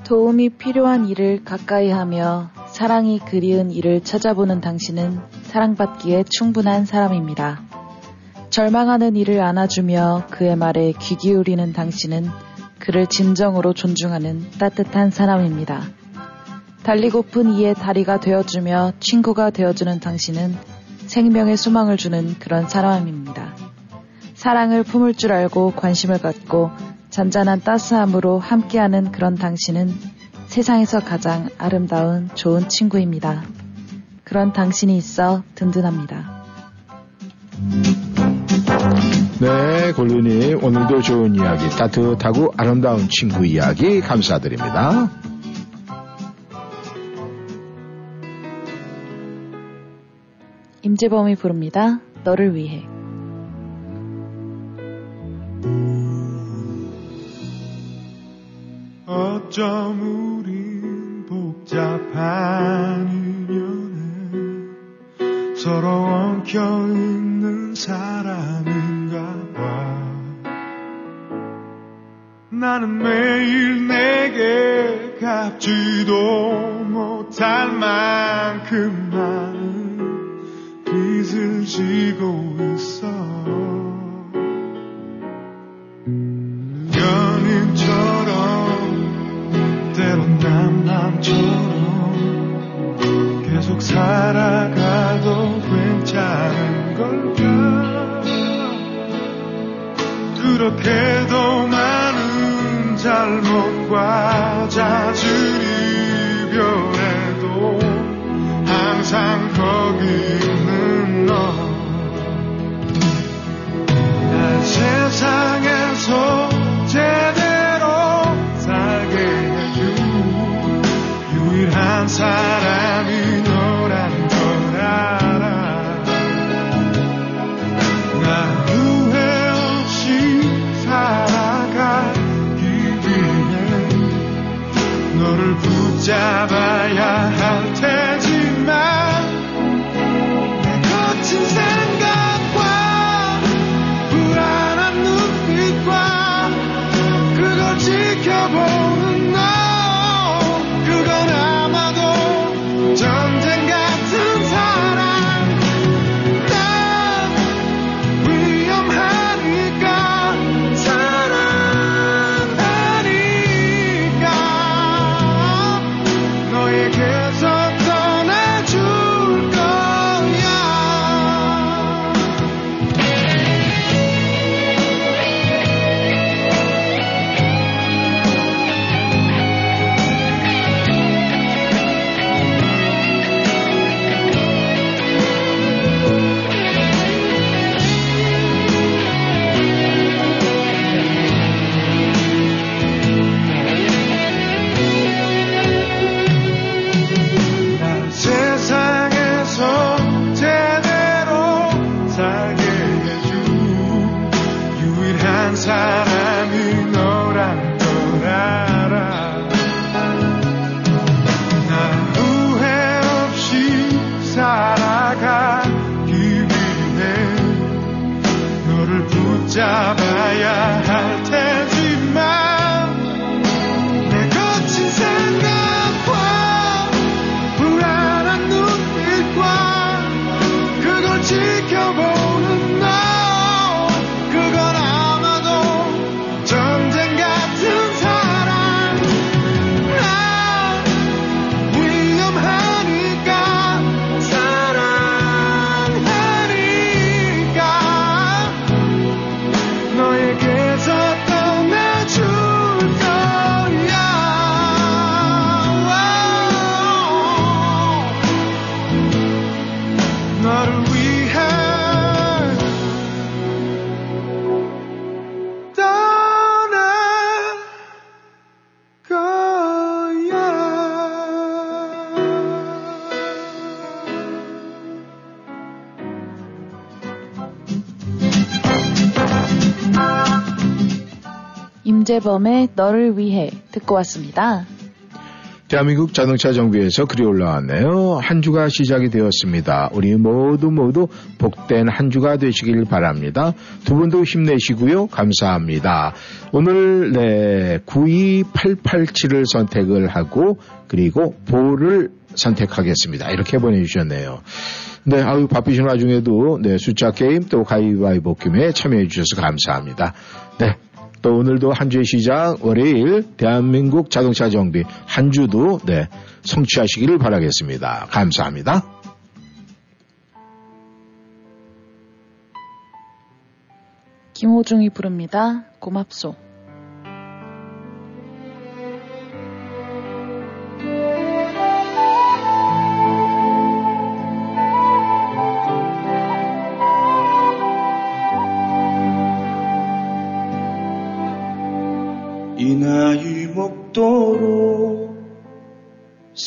도움이 필요한 일을 가까이 하며 사랑이 그리운 일을 찾아보는 당신은 사랑받기에 충분한 사람입니다. 절망하는 이를 안아주며 그의 말에 귀 기울이는 당신은 그를 진정으로 존중하는 따뜻한 사람입니다. 달리고픈 이의 다리가 되어주며 친구가 되어주는 당신은 생명의 소망을 주는 그런 사람입니다. 사랑을 품을 줄 알고 관심을 갖고 잔잔한 따스함으로 함께하는 그런 당신은 세상에서 가장 아름다운 좋은 친구입니다. 그런 당신이 있어 든든합니다. 네, 골륜님 오늘도 좋은 이야기, 따뜻하고 아름다운 친구 이야기 감사드립니다. 임재범이 부릅니다. 너를 위해. 어쩜 우린 복잡한 인연에 서로 엉켜 있는 사람인가 봐. 나는 매일 내게 갚지도 못할 만큼 많은 빚을 지고 그렇게도 많은 잘못과 임재범의 너를 위해 듣고 왔습니다. 대한민국 자동차 정비에서 글이 올라왔네요. 한 주가 시작이 되었습니다. 우리 모두 모두 복된 한 주가 되시길 바랍니다. 두 분도 힘내시고요. 감사합니다. 오늘 네 92887을 선택을 하고 그리고 보를 선택하겠습니다. 이렇게 보내주셨네요. 네, 아유, 바쁘신 와중에도, 네, 숫자 게임 또 가위바위보 게임에 참여해 주셔서 감사합니다. 네. 또 오늘도 한 주의 시작, 월요일, 대한민국 자동차 정비 한 주도, 네, 성취하시기를 바라겠습니다. 감사합니다. 김호중이 부릅니다. 고맙소.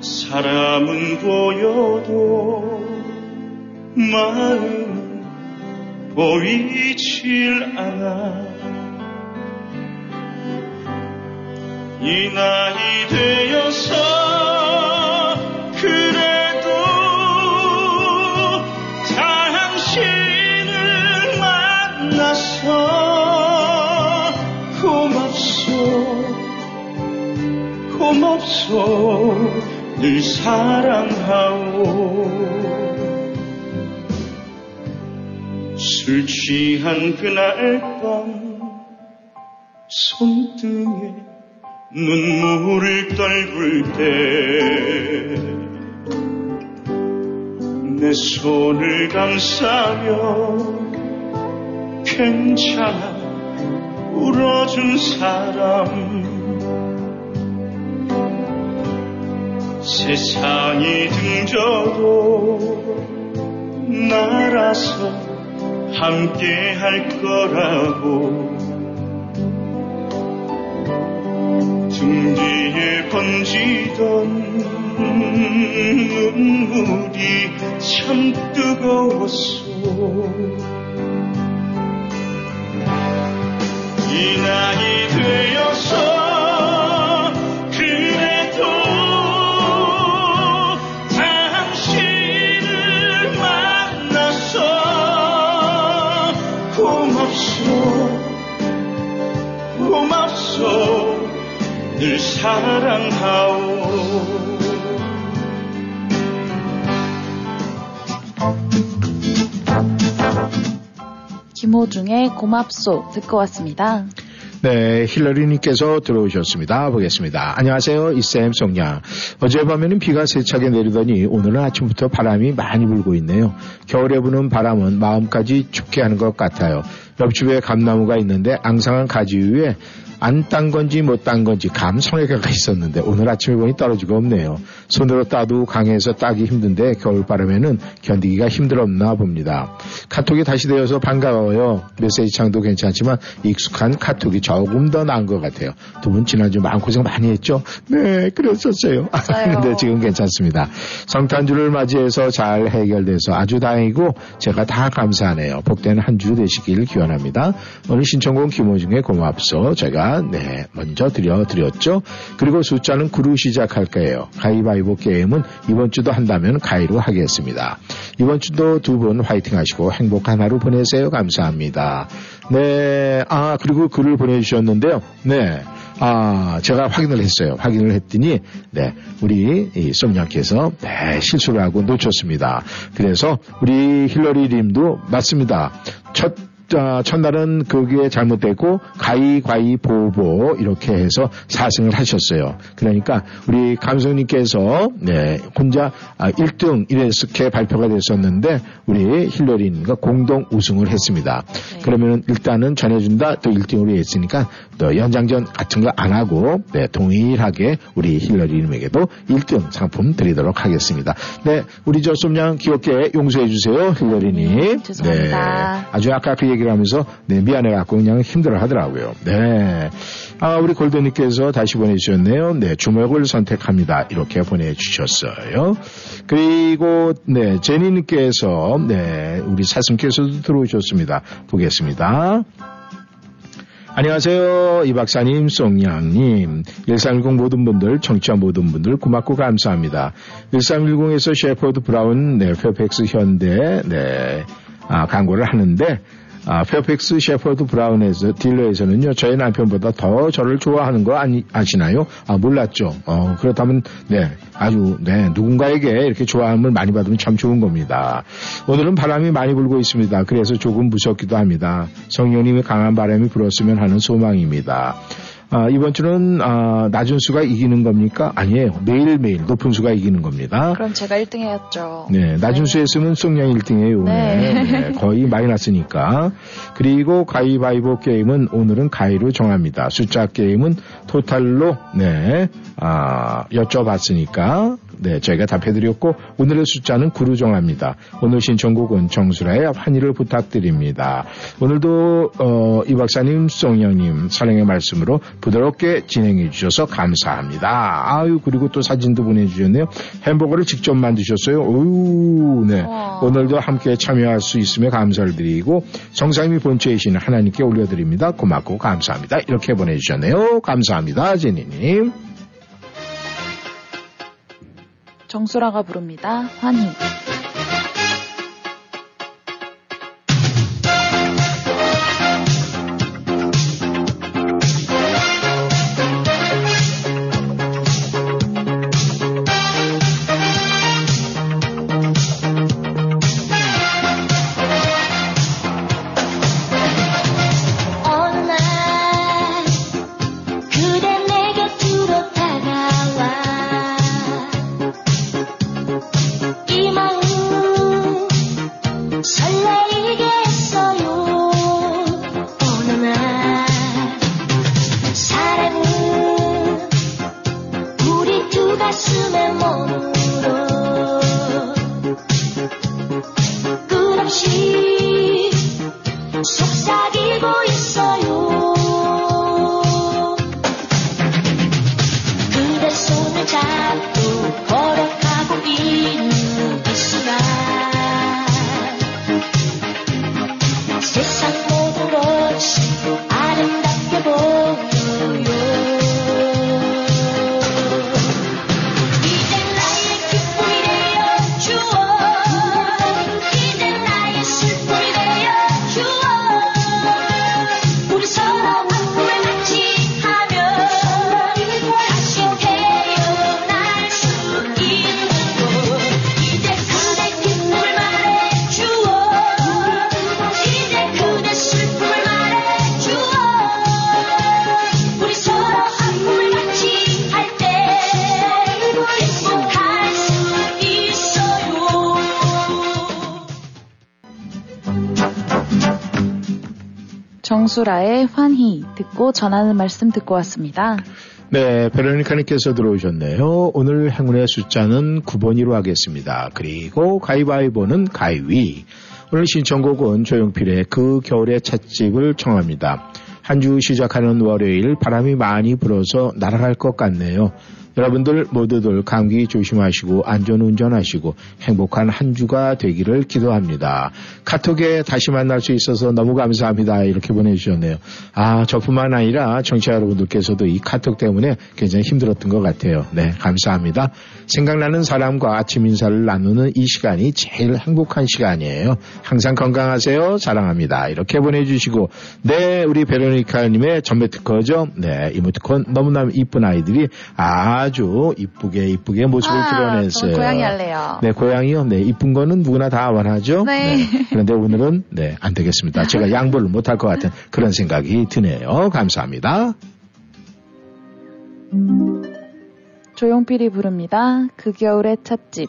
사람은 보여도 마음은 보이질 않아. 이 나이 되어서 그래도 당신을 만나서 고맙소 고맙소 늘 사랑하오. 술 취한 그날 밤 손등에 눈물을 떨굴 때 내 손을 감싸며 괜찮아 울어준 사람 세상이 등져도 날아서 함께 할 거라고. 등 뒤에 번지던 눈물이 참 뜨거웠어 이 나이 되어서 고맙소 고맙소 늘 사랑하오 김호중의 고맙소 듣고 왔습니다. 네, 힐러리님께서 들어오셨습니다. 보겠습니다. 안녕하세요. 이쌤 송양. 어젯밤에는 비가 세차게 내리더니 오늘은 아침부터 바람이 많이 불고 있네요. 겨울에 부는 바람은 마음까지 춥게 하는 것 같아요. 옆집에 감나무가 있는데 앙상한 가지 위에 안 딴 건지 못 딴 건지 감성애가 있었는데 오늘 아침에 보니 떨어지가 없네요. 손으로 따도 강해서 따기 힘든데 겨울바람에는 견디기가 힘들었나 봅니다. 카톡이 다시 되어서 반가워요. 메시지 창도 괜찮지만 익숙한 카톡이 조금 더 나은 것 같아요. 두 분 지난주 마음고생 많이 했죠? 네, 그랬었어요. 근데 지금 괜찮습니다. 성탄주를 맞이해서 잘 해결돼서 아주 다행이고 제가 다 감사하네요. 복된 한 주 되시길 기원합니다. 오늘 신청곡 김호중의 고맙소. 제가 네 먼저 드려드렸죠. 그리고 숫자는 9로 시작할 거예요. 가위바위보 게임은 이번 주도 한다면 가위로 하겠습니다. 이번 주도 두 분 화이팅 하시고 행복한 하루 보내세요. 감사합니다. 네, 아 그리고 글을 보내주셨는데요. 네. 아, 제가 확인을 했어요. 확인을 했더니, 네, 우리, 이, 썸냥께서, 네, 실수를 하고 놓쳤습니다. 그래서, 우리 힐러리 님도 맞습니다. 첫 자, 첫날은 그게 잘못됐고 가위가위보보 이렇게 해서 4승을 하셨어요. 그러니까 우리 감독님께서 네, 혼자 아, 1등 이렇게 발표가 됐었는데 우리 힐러리님과 공동 우승을 했습니다. 그러면 일단은 전해준다 또 1등으로 했으니까 또 연장전 같은 거 안 하고 네, 동일하게 우리 힐러리님에게도 1등 상품 드리도록 하겠습니다. 네, 우리 저 솜양 귀엽게 용서해 주세요, 힐러리님. 죄송합니다. 네, 아주 아까 그 얘기 를 하면서 네, 미안해갖고 그냥 힘들어 하더라고요. 네. 아, 우리 골드님께서 다시 보내주셨네요. 네, 주먹을 선택합니다. 이렇게 보내주셨어요. 그리고, 네, 제니님께서, 네, 우리 사슴께서도 들어오셨습니다. 보겠습니다. 안녕하세요. 이 박사님, 송양님. 1310 모든 분들, 청취자 모든 분들 고맙고 감사합니다. 1310에서 셰퍼드 브라운, 네, 페어팩스 현대, 네, 아, 광고를 하는데, 아, 페어팩스 셰퍼드 브라운에서 딜러에서는요 저희 남편보다 더 저를 좋아하는 거 아니 아시나요? 아 몰랐죠. 어 그렇다면 네 아주 네 누군가에게 이렇게 좋아함을 많이 받으면 참 좋은 겁니다. 오늘은 바람이 많이 불고 있습니다. 그래서 조금 무섭기도 합니다. 성령님의 강한 바람이 불었으면 하는 소망입니다. 아, 이번 주는 아, 낮은 수가 이기는 겁니까? 아니에요. 매일매일 높은 수가 이기는 겁니다. 그럼 제가 1등 해야죠. 네, 낮은 수에서는 송량 1등이에요. 네. 네, 거의 마이너스니까. 그리고 가위바위보 게임은 오늘은 가위로 정합니다. 숫자 게임은 토탈로 네, 아, 여쭤봤으니까 네, 저희가 답해드렸고 오늘의 숫자는 9로 정합니다. 오늘 신청곡은 정수라의 환희를 부탁드립니다. 오늘도 어, 이 박사님, 송영님 사랑의 말씀으로 부드럽게 진행해 주셔서 감사합니다. 아유 그리고 또 사진도 보내주셨네요. 햄버거를 직접 만드셨어요. 오우, 네. 오늘도 함께 참여할 수 있으며 감사를 드리고 정상이 본체이신 하나님께 올려드립니다. 고맙고 감사합니다. 이렇게 보내주셨네요. 감사합니다, 제니님. 정수라가 부릅니다. 환희. 정수라의 환희 듣고 전하는 말씀 듣고 왔습니다. 네, 베로니카님께서 들어오셨네요. 오늘 행운의 숫자는 9번으로 하겠습니다. 그리고 가위바위보는 가위. 오늘 신청곡은 조용필의 그 겨울의 찻집을 청합니다. 한 주 시작하는 월요일 바람이 많이 불어서 날아갈 것 같네요. 여러분들 모두들 감기 조심하시고 안전 운전하시고 행복한 한 주가 되기를 기도합니다. 카톡에 다시 만날 수 있어서 너무 감사합니다. 이렇게 보내주셨네요. 아, 저뿐만 아니라 청취자 여러분들께서도 이 카톡 때문에 굉장히 힘들었던 것 같아요. 네, 감사합니다. 생각나는 사람과 아침 인사를 나누는 이 시간이 제일 행복한 시간이에요. 항상 건강하세요. 사랑합니다. 이렇게 보내주시고, 네, 우리 베로니카님의 전매 특허죠. 네, 이모티콘 너무나 이쁜 아이들이 아주 아주 이쁘게 이쁘게 모습을 아, 드러냈어요. 고양이 할래요. 네, 고양이요. 네, 이쁜 거는 누구나 다 원하죠. 네. 그런데 오늘은 네, 안 되겠습니다. 제가 양보를 못할 것 같은 그런 생각이 드네요. 감사합니다. 조용필이 부릅니다. 그 겨울의 찻집.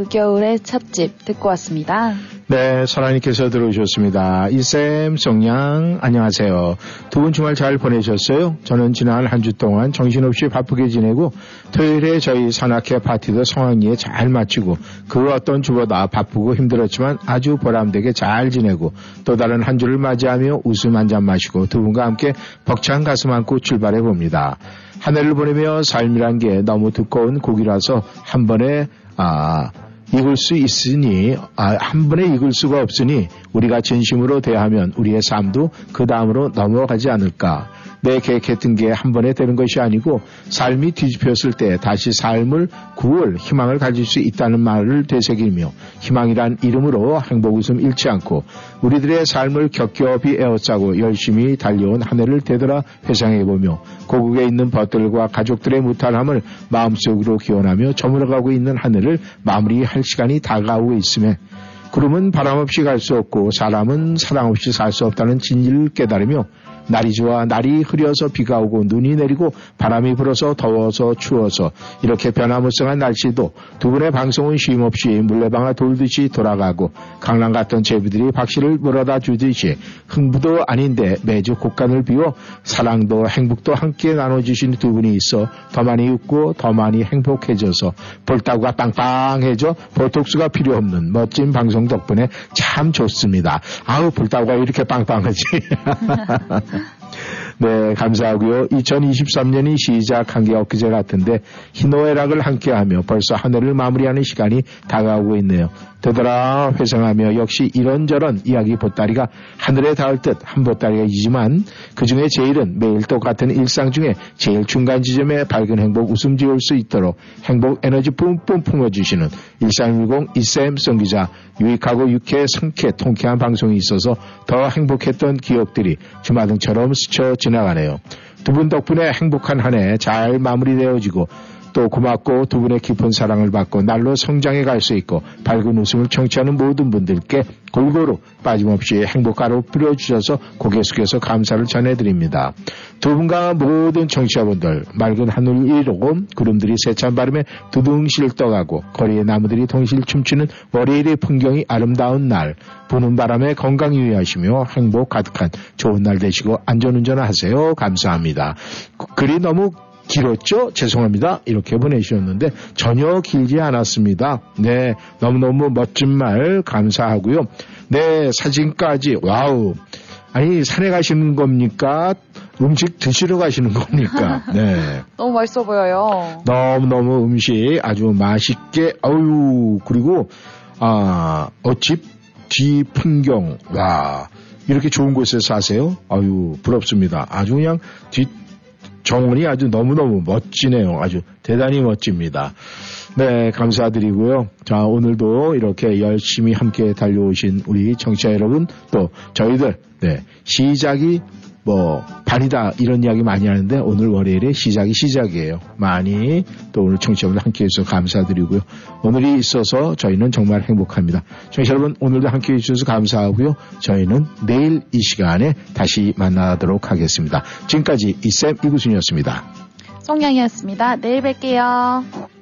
그 겨울의 찻집 듣고 왔습니다. 네, 설아님께서 들어오셨습니다. 이쌤, 성냥, 안녕하세요. 두 분 주말 잘 보내셨어요? 저는 지난 한 주 동안 정신없이 바쁘게 지내고 토요일에 저희 산악회 파티도 성황리에 잘 마치고 그 어떤 주보다 바쁘고 힘들었지만 아주 보람되게 잘 지내고 또 다른 한 주를 맞이하며 웃음 한 잔 마시고 두 분과 함께 벅찬 가슴 안고 출발해 봅니다. 한 해를 보내며 삶이란 게 너무 두꺼운 곡이라서 한 번에 아 익을 수 있으니 아, 한 번에 익을 수가 없으니 우리가 진심으로 대하면 우리의 삶도 그 다음으로 넘어가지 않을까. 내 계획했던 게 한 번에 되는 것이 아니고 삶이 뒤집혔을 때 다시 삶을 구월 희망을 가질 수 있다는 말을 되새기며 희망이란 이름으로 행복 웃음 잃지 않고 우리들의 삶을 겹겹이 에워싸고 열심히 달려온 한 해를 되돌아 회상해보며 고국에 있는 벗들과 가족들의 무탈함을 마음속으로 기원하며 저물어가고 있는 한 해를 마무리할 시간이 다가오고 있음에 구름은 바람 없이 갈 수 없고 사람은 사랑 없이 살 수 없다는 진리를 깨달으며 날이 좋아 날이 흐려서 비가 오고 눈이 내리고 바람이 불어서 더워서 추워서 이렇게 변화무쌍한 날씨도 두 분의 방송은 쉼없이 물레방아 돌듯이 돌아가고 강남 같던 제비들이 박씨를 물어다 주듯이 흥부도 아닌데 매주 곡간을 비워 사랑도 행복도 함께 나눠주신 두 분이 있어 더 많이 웃고 더 많이 행복해져서 볼따구가 빵빵해져 보톡스가 필요 없는 멋진 방송 덕분에 참 좋습니다. 아우 볼따구가 이렇게 빵빵하지. 네, 감사하고요. 2023년이 시작한 게 엊그제 같은데 희노애락을 함께하며 벌써 한 해를 마무리하는 시간이 다가오고 있네요. 되돌아 회상하며 역시 이런저런 이야기 보따리가 하늘에 닿을 듯 한 보따리이지만 그 중에 제일은 매일 똑같은 일상 중에 제일 중간 지점에 밝은 행복 웃음 지을 수 있도록 행복 에너지 뿜뿜 품어주시는 1310 이쌤 성기자 유익하고 유쾌 상쾌 통쾌한 방송이 있어서 더 행복했던 기억들이 주마등처럼 스쳐 지나가네요. 두 분 덕분에 행복한 한 해 잘 마무리되어지고 또 고맙고 두 분의 깊은 사랑을 받고 날로 성장해 갈 수 있고 밝은 웃음을 청취하는 모든 분들께 골고루 빠짐없이 행복가루 뿌려주셔서 고개 숙여서 감사를 전해드립니다. 두 분과 모든 청취자분들 맑은 하늘 위로 구름들이 세찬 바람에 두둥실 떠가고 거리의 나무들이 동실 춤추는 월요일의 풍경이 아름다운 날 부는 바람에 건강 유의하시며 행복 가득한 좋은 날 되시고 안전운전 하세요. 감사합니다. 글이 너무 길었죠? 죄송합니다. 이렇게 보내주셨는데 전혀 길지 않았습니다. 네, 너무너무 멋진 말 감사하고요. 네, 사진까지 wow. 아니 산에 가시는 겁니까? 음식 드시러 가시는 겁니까? 네. 너무 맛있어 보여요. 너무 너무 음식 아주 맛있게 아유 그리고 아 어 집 뒤 풍경 와 이렇게 좋은 곳에 사세요? 아유 부럽습니다. 아주 그냥 뒤 정원이 아주 너무너무 멋지네요. 아주 대단히 멋집니다. 네, 감사드리고요. 자, 오늘도 이렇게 열심히 함께 달려오신 우리 청취자 여러분, 또 저희들, 네, 시작이 뭐 반이다 이런 이야기 많이 하는데 오늘 월요일에 시작이 시작이에요. 많이 또 오늘 청취자분들 함께 해주셔서 감사드리고요. 오늘이 있어서 저희는 정말 행복합니다. 청취자 여러분 오늘도 함께 해주셔서 감사하고요. 저희는 내일 이 시간에 다시 만나도록 하겠습니다. 지금까지 이쌤 이구순이었습니다. 송양이었습니다. 내일 뵐게요.